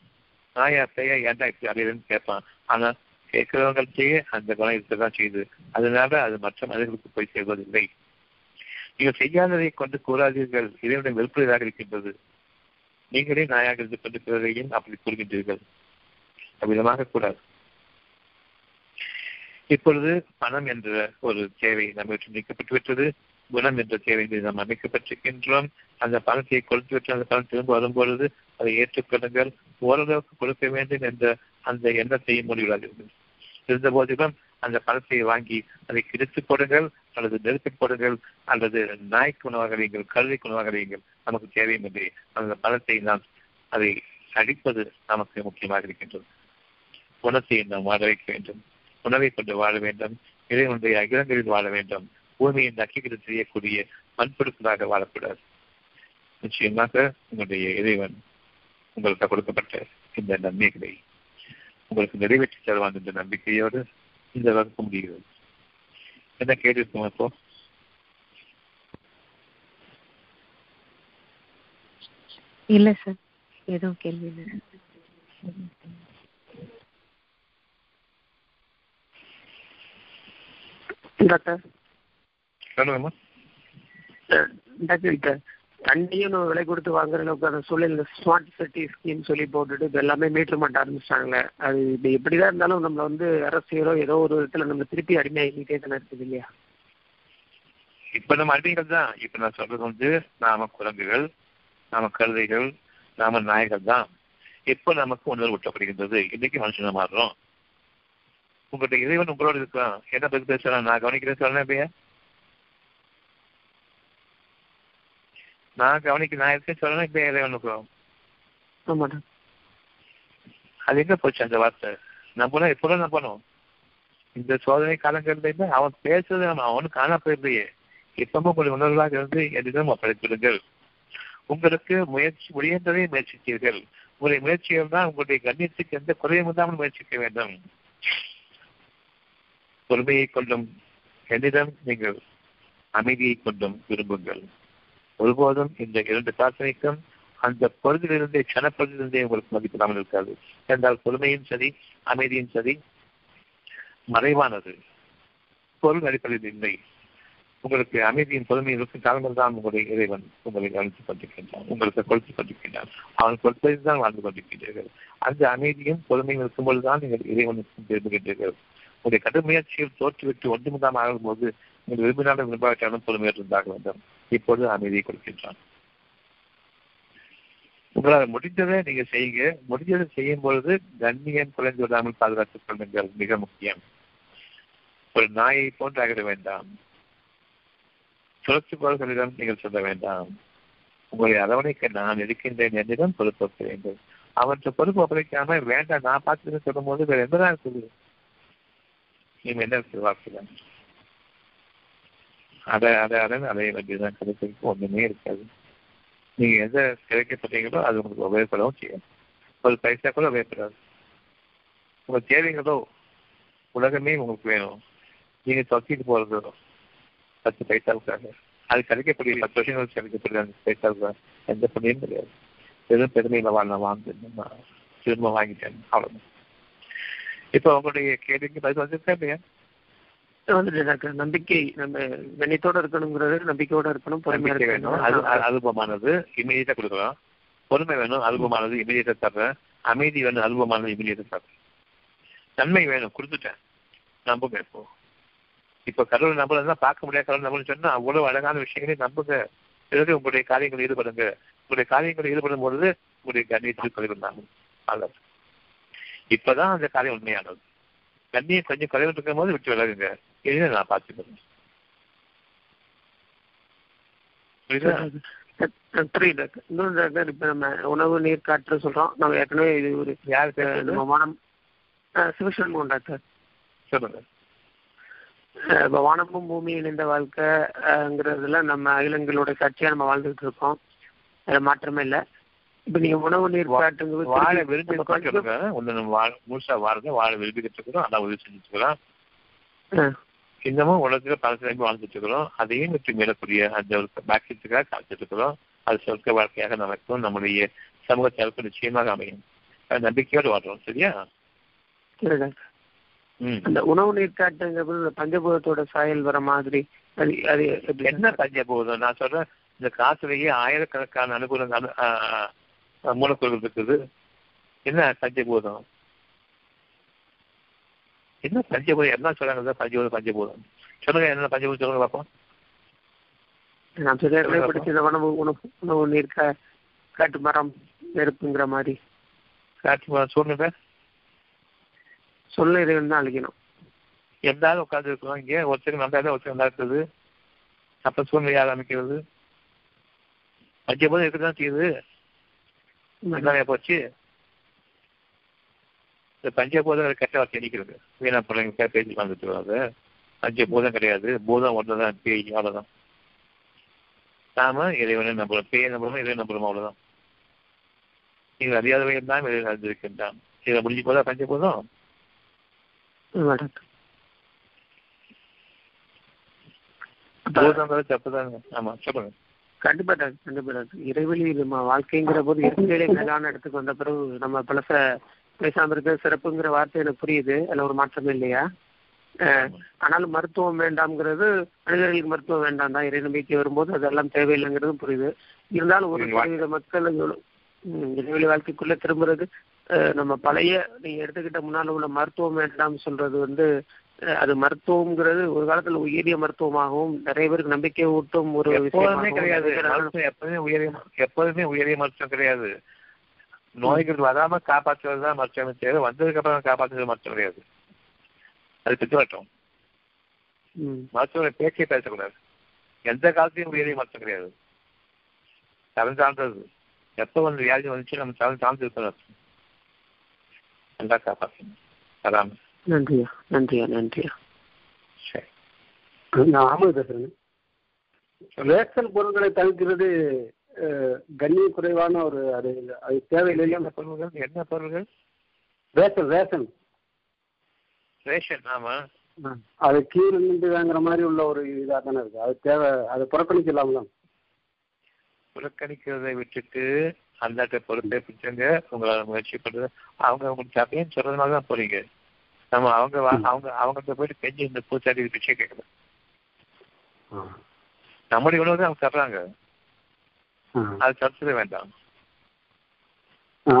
நாயா பேயா ஏன்டா இப்படி அலையலன்னு கேட்பான். ஆனா கேட்கிறவங்கள்ட்டயே அந்த குணம் இருக்கதான் செய்யுது. அதனால அது மற்ற மனிதர்களுக்கு போய் சேர்வதில்லை. நீங்கள் செய்யாததை கொண்டு கூறாதீர்கள். இதனுடைய வெறுப்புவதாக இருக்கின்றது. நீங்களே நாயாக இருந்து கொண்டு பிறரையும் அப்படி கூறுகின்றீர்கள். அவ்விதமாக கூடாது இப்பொழுது பணம் என்ற ஒரு தேவை நம்ம நீக்கப்பட்டு விட்டது குணம் என்ற தேவை நாம் அமைக்கப்பட்டிருக்கின்றோம். அந்த பணத்தை கொடுத்து விட்டு அந்த பணம் திரும்ப வரும்பொழுது அதை ஏற்றுக்கொள்ளுங்கள். ஓரளவுக்கு கொடுக்க வேண்டும் என்ற அந்த எண்ணத்தையும் முடிவிடாதீர்கள் இருந்த போதிலும் அந்த பணத்தை வாங்கி அதை கிழித்து போடுங்கள் அல்லது நெருப்பி போடுங்கள் அல்லது நாய்க்கு உணவாக வையுங்கள் கல்விக்கு உணவாக வையுங்கள். நமக்கு தேவையும் இல்லை அந்த பணத்தை நாம் அதை அடிப்பது நமக்கு முக்கியமாக இருக்கின்றது. குணத்தை நாம் வாழ வைக்க வேண்டும். உணவை கொண்டு வாழ வேண்டும் இறைவனுடைய அகிலங்களில் வாழ வேண்டும். பூமியின் நக்கிகள் செய்யக்கூடிய மண்பொருட்களாக வாழக்கூடாது. நிச்சயமாக உங்களுடைய இறைவன் உங்களுக்கு கொடுக்கப்பட்ட இந்த நன்மைகளை உங்களுக்கு நிறைவேற்றி தருவான் என்ற நம்பிக்கையோடு இந்த வகுப்பு முடிகிறது. என்ன கேள்வி இருக்கும் அப்போ இல்ல சார். எதுவும் கேள்வி இல்லை. டாக்டர். சொல்லுங்கம்மா டாக்டர் இப்ப தண்ணியும் நம்ம விலை கொடுத்து வாங்குற அளவுக்கு அந்த சூழல் ஸ்மார்ட் சிட்டி ஸ்கீம் சொல்லி போட்டுட்டு இப்போ எல்லாமே மீட்டர் மாட்ட ஆரம்பிச்சிட்டாங்களே அது இப்போ எப்படிதான் இருந்தாலும் நம்மள வந்து அரசியலோ ஏதோ ஒரு விதத்துல நம்ம திருப்பி அடிமையாகிட்டே தானே இருக்குது இல்லையா? இப்ப நம்ம அடிமைகள் தான். இப்ப நான் சொல்றது வந்து நாம குரங்குகள் நாம கழுதைகள் நாம நாய்கள் தான். எப்ப நமக்கு உணர்வு ஊட்டப்படுகின்றது? இன்னைக்கு மனுஷனை மாறுறோம். உங்களுடைய இறைவன் உங்களோட இருக்கலாம் என்ன பத்தி பேசுறான்? நான் கவனிக்கிறேன். சொல்லணும் இப்பையா நான் கவனிக்க நான் இருக்கேன் சொல்லணும்? இப்ப இறைவன் இருக்கிறோம் அது எங்க போச்சு அந்த வார்த்தை? நம்பணும் எப்போதும் நம்பணும் இந்த சோதனை காலங்கள்ல அவன் பேசுறது நம்ம அவனுக்கு காணா போயிருந்தையே. இப்பவும் உங்களுடைய உணர்வாக இருந்து என்னிடம் ஒப்படைத்திருங்கள் உங்களுக்கு முயற்சி முடியன்றதை முயற்சித்தீர்கள். உங்களுடைய முயற்சிகள் தான் உங்களுடைய கண்ணியத்துக்கு எந்த குறையும் இல்லாமல் முயற்சிக்க வேண்டும். பொறுமையை கொள்ளும் என்னிடம் நீங்கள் அமைதியை கொண்டும் விரும்புங்கள். ஒருபோதும் இந்த இரண்டு பிரார்த்தனைக்கும் அந்த பொருதியிலிருந்தே கனப்பொழுதிலிருந்தே உங்களுக்கு மதிப்பிடாமல் இருக்காது. என்றால் பொறுமையும் சரி அமைதியும் சரி மறைவானது. பொருள் அடிப்படையில் இல்லை. உங்களுக்கு அமைதியின் பொறுமையும் இருக்கும் காலங்கள் தான் உங்களுடைய இறைவன் உங்களை கவனித்துக் கொண்டிருக்கின்றான். உங்களுக்கு கொடுத்துக் கொண்டிருக்கின்றான். அவன் கொடுத்ததில் தான் வாழ்ந்து கொண்டிருக்கின்றீர்கள். அந்த அமைதியும் பொறுமையும் இருக்கும்பொழுதுதான் நீங்கள் இறைவனுக்கும் விரும்புகின்றீர்கள். உங்களுடைய கடும் தோற்றுவிட்டு ஒன்றுமில்லாம ஆகும்போது நீங்கள் விரும்பினாலும் விரும்பாவிட்டாலும் பொறுமையாக இருந்தாக வேண்டும். இப்பொழுது அமைதியை கொடுக்கின்றான். உங்களால் முடிந்ததை நீங்க செய்யுங்க. முடிஞ்சதை செய்யும் பொழுது கண்ணியம் குறைந்து விடாமல் பாதுகாத்துக் கொள்ளுங்கள். மிக முக்கியம். ஒரு நாயை போன்று ஆகிட வேண்டாம். சுழற்சிப்பாளர்களிடம் நீங்கள் சொல்ல வேண்டாம். உங்களை அரவணைக்க நான் இருக்கின்றேன் என்னிடம் பொறுப்பு வேண்டும். அவற்றை பொறுப்பு ஒப்படைக்காம வேண்டாம். நான் பார்த்துட்டு சொல்லும் போது வேற எந்த நாள் நீங்க என்ன வாக்குதான் அதை அதை அதை அடைய வேண்டியதுதான் கிடைக்கிறதுக்கு ஒன்றுமே இருக்காது. நீங்க எந்த கிடைக்கப்பட்டீங்களோ அது உங்களுக்கு உபயோகப்படவும் செய்யும். ஒரு பைசா கூட உபயோகப்படாது. உங்க தேவைகளோ உலகமே உங்களுக்கு வேணும். நீங்க தொத்திட்டு போறதோ பத்து பைசாவுக்காக. அது கிடைக்கக்கூடிய பத்து வருஷங்கள் கிடைக்கக்கூடிய அந்த பைசாவுக்கு எந்த புண்ணியும் கிடையாது. எதுவும் பெருமையில வாழ்ந்த நான் வாழ்ந்து திரும்ப வாங்கிட்டேன். அவ்வளவுதான். இப்போ உங்களுடைய கேள்விக்கு பதில் வந்துருக்கா இல்லையா? வந்துட்டு டாக்டர் நம்பிக்கை நம்ம கண்ணியத்தோட இருக்கணுங்கிறது நம்பிக்கையோட இருக்கணும் பொறுமையா வேணும். அது அனுபவமானது இமீடியட்டா கொடுக்கலாம். பொறுமை வேணும் அனுபவமானது இமீடியட்டா தர்றேன். அமைதி வேணும் அனுபவமானது இமீடியட்டா தர்றேன். நன்மை வேணும் கொடுத்துட்டேன். நம்புங்க இப்போ இப்ப கடவுள் நம்பலன்னா பார்க்க முடியாத கடவுள் நம்பலன்னு சொன்னா அவ்வளவு அழகான விஷயங்களை நம்புங்க. பிறகு உங்களுடைய காரியங்கள் ஈடுபடுங்க. உங்களுடைய காரியங்கள் ஈடுபடும் பொழுது உங்களுடைய கண்ணியத்தில் குறைவில்லாமல் அல்லது இப்பதான் அந்த காரியம் உண்மையானது. கண்ணியம் கொஞ்சம் குறைவு இருக்கும் போது விட்டு விலகுங்க. இதை நான் பார்த்துக்கிறேன். புரியுதா? டாக்டர் இன்னொரு டாக்டர் இப்ப நம்ம உணவு நீர் காற்று சொல்றோம். நம்ம ஏற்கனவே இது ஒரு யார் அஹ், பேசுறது? நம்ம வானம் சிவசண்முகம் டாக்டர் சொல்லுங்க. இப்ப வானமும் பூமி இணைந்த வாழ்க்கைங்கிறதுல நம்ம அகிலங்களோட சாட்சியா நம்ம வாழ்ந்துட்டு இருக்கோம். அதுல மாற்றமே இல்ல. இப்ப நீங்க உணவு நீர் காற்றுங்கிறது வாழ திருப்பி விரும்பி சொல்லுங்க. ஒண்ணு நம்ம வாழ முழுசா வாழறது வாழ விரும்பிக்கிட்டு இருக்கிறோம். அதான் உதவி செஞ்சுட்டு இருக்கிறோம் இன்னமும் உலகத்துல பல திரும்பி வாழ்ந்துட்டு இருக்கிறோம். அதையும் விட்டு மீறக்கூடிய அந்த ஒரு பாக்கியத்துக்காக காத்துட்டு இருக்கிறோம். அது சொர்க்க வாழ்க்கையாக நடக்கும் நம்முடைய சமூகத்திற்கு நிச்சயமாக அமையும். நம்பிக்கையோடு வாழ்றோம். சரியா? அந்த உணவு நீர் காற்றுங்கிறது இந்த பஞ்சபூதத்தோட சாயல் வர மாதிரி. அது அது என்ன பஞ்சபூதம்? நான் சொல்றேன் இந்த காசுலயே ஆயிரக்கணக்கான அனுகூலங்கள் மூலப்பொருள் இருக்குது. என்ன பஞ்சபூதம்? என்ன பஞ்சபூதம்? என்ன சொல்றாங்க பஞ்சபூதம் பஞ்சபூதம். சொல்லுங்க என்ன பஞ்சபூதம் சொல்லுங்க பார்ப்போம். நான் சரியாக படிச்ச இந்த உணவு உணவு உணவு நீர் காட்டு மரம் நெருப்புங்கிற மாதிரி. காட்சி மரம் சூழ்நிலை சொல்ல இறைவன் தான் அழிக்கணும். எல்லாரும் உட்கார்ந்து இருக்கிறோம் இங்கே. ஒருத்தருக்கு நல்லா இருந்தா ஒருத்தருக்கு நல்லா இருக்குது அப்ப சூழ்நிலை யார் அமைக்கிறது பஞ்சபூதம் இருக்குதான் செய்யுது. என்னைய போச்சு? இந்த பஞ்சபூதம் கெட்ட வார்த்தை அடிக்கிறது வீணா பிள்ளைங்க பேசி வந்துட்டு வராது. பஞ்சபூதம் கிடையாது. பூதம் ஒன்றுதான். பேய் அவ்வளவுதான். நாம இறைவனை நம்புறோம். பேயை நம்புறோம் இறைவனை நம்புறோம் அவ்வளவுதான். நீங்கள் அறியாதவையில் தான் இறைவன் அறிந்திருக்கின்றான். இதை முடிஞ்சு போதா பஞ்சபூதம் டாக்டர். அப்ப பூதங்கிறது தப்புதாங்க ஆமா சொல்லுங்க. கண்டிப்பா டாக்டர் கண்டிப்பா டாக்டர். இறைவெளி நம்ம வாழ்க்கைங்கிற போது இயற்கையிலே மேலான இடத்துக்கு வந்த பிறகு நம்ம பழச பேசாம இருக்க சிறப்புங்கிற வார்த்தை எனக்கு புரியுது. அதுல ஒரு மாற்றமே இல்லையா? ஆனாலும் மருத்துவம் வேண்டாம்ங்கிறது மனிதர்களுக்கு மருத்துவம் வேண்டாம் தான். இறை நம்பிக்கை வரும்போது அதெல்லாம் தேவையில்லைங்கிறதும் புரியுது. இருந்தாலும் ஒரு சதவீத மக்கள் இறைவெளி வாழ்க்கைக்குள்ள திரும்புறது நம்ம பழைய நீங்க எடுத்துக்கிட்ட முன்னால உள்ள மருத்துவம் வேண்டாம் சொல்றது வந்து அது மருத்துவம்ங்கிறது ஒரு காலத்துல உயரிய மருத்துவமாகவும் நிறைய பேருக்கு நம்பிக்கை ஊட்டும் ஒரு எப்போதுமே கிடையாது. எப்போதுமே உயரிய எப்போதுமே உயரிய மருத்துவம் கிடையாது. நோய்கள் வராம காப்பாற்றுவது தான் மருத்துவம் தேவை வந்ததுக்கு அப்புறம் காப்பாற்றுறது மருத்துவம் கிடையாது. அது பித்தவட்டம். மருத்துவ பேச்சே பேசக்கூடாது. எந்த காலத்தையும் உயரிய மருத்துவம் கிடையாது. தரம் சார்ந்தது. எப்போ வந்து வியாதி வந்துச்சு நம்ம தரம் சார்ந்து இருக்கணும். நல்லா காப்பாற்றணும் வராம. நன்றியா நன்றியா நன்றியா. சரி. நான் ஆமாம் பேசுறேன் ரேஷன் பொருட்களை தவிர்க்கிறது கண்ணிய குறைவான ஒரு அது அது தேவையில்லை என்ன பொருள்கள்? என்ன பொருள்கள்? Ration ration. ரேஷன் ஆமா. அது கீழே நின்று வாங்குற மாதிரி உள்ள ஒரு இதாக தானே இருக்கு. அது தேவை அதை புறக்கணிக்கலாம்ல. புறக்கணிக்கிறதை விட்டுட்டு அந்தாட்ட பொறுப்பை பிடிச்சவங்க உங்களால முயற்சி பண்றது அவங்க உங்களுக்கு தப்பையும் சொல்றதுனால தான் போறீங்க. நம்ம அவங்க அவங்க அவங்கள்ட்ட போயிட்டு கெஞ்சி இந்த பூச்சாடி பிச்சை கேட்கல நம்முடைய உணவு தான் அவங்க தர்றாங்க. அது தடுத்துட வேண்டாம்.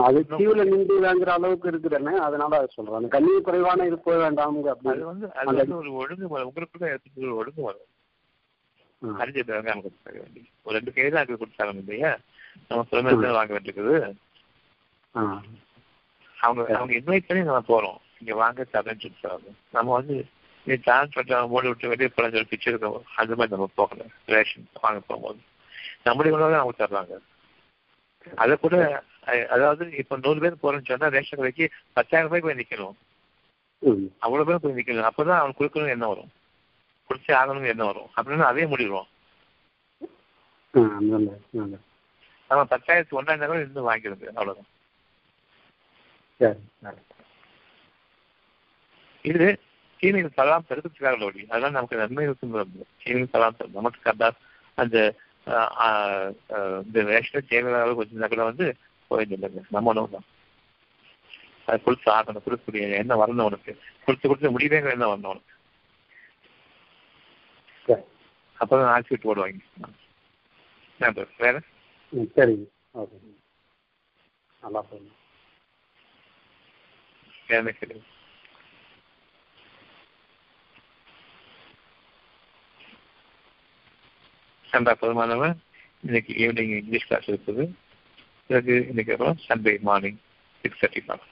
அது கீழே நின்று வாங்குற அளவுக்கு இருக்குதுன்னு அதனால அதை சொல்றேன் அந்த கண்ணி குறைவான இது போக வேண்டாம் அது வந்து அது வந்து ஒரு ஒழுங்குமுறை. உங்களுக்குள்ள எடுத்துட்டு ஒரு ஒழுங்குமுறை. ம். அறிஞ்சதாக நமக்கு தர வேண்டி ஒரு ரெண்டு கை தான் கொடுத்தாங்க இல்லையா? நம்ம சுதந்திரத்தை வாங்க வேண்டியிருக்குது. அவங்க அவங்க இன்வைட் பண்ணி நம்ம போறோம். இங்க வாங்க தரேன்னு சொல்லிட்டாங்க நம்ம வந்து நீ டான்ஸ் பண்ண மூடி விட்டு வெளியே போல சொல்லி பிச்சை இருக்கோம் அந்த மாதிரி நம்ம போகல. ரேஷன் வாங்க போகும்போது. நம்முடைய உணவு அவங்க தர்றாங்க. அதை கூட அதாவது இப்ப நூறு பேர் போறேன்னு சொன்னா ரேஷன் கடைக்கு பத்தாயிரம் ரூபாய்க்கு போய் நிக்கணும். அவ்வளவு பேர் போய் நிக்கணும். அப்பதான் அவன் கொடுக்கணும் என்ன வரும். குடிச்சே ஆகணும்னு என்ன வரும். அப்படின்னு அதே முடிடுவோம். ஆ, நல்லது, நல்லது. நம்ம பத்தாயிரத்து ஒன்றா இருந்தாலும் இருந்து வாங்கிடுது அவ்வளவுதான். இது தலாம் தடுக்கிறதுக்காக உள்ள வழி அதனால நமக்கு நன்மை இருக்கும் தலாம் தரும் நமக்கு கண்டா அந்த இந்த ரேஷன் தேவையான கொஞ்சம் கூட வந்து போயிருந்தில்லைங்க நம்ம உணவு தான். அது கொடுத்து ஆகணும் கொடுக்கக்கூடிய என்ன வரணும் உனக்கு கொடுத்து கொடுத்து முடிவேங்க என்ன வரணும் உனக்கு சரி. அப்பதான் ஆட்சி விட்டு போடுவாங்க? வேற? சரிங்க. ஓகே. நல்லா சொல்லுங்க வேற என்ன சண்டா போதுமானவன். இன்னைக்கு ஈவினிங் இங்கிலீஷ் கிளாஸ் இருக்குது. பிறகு இன்னைக்கு அப்புறம் சண்டே மார்னிங் சிக்ஸ் தேர்ட்டி பார்க்கலாம்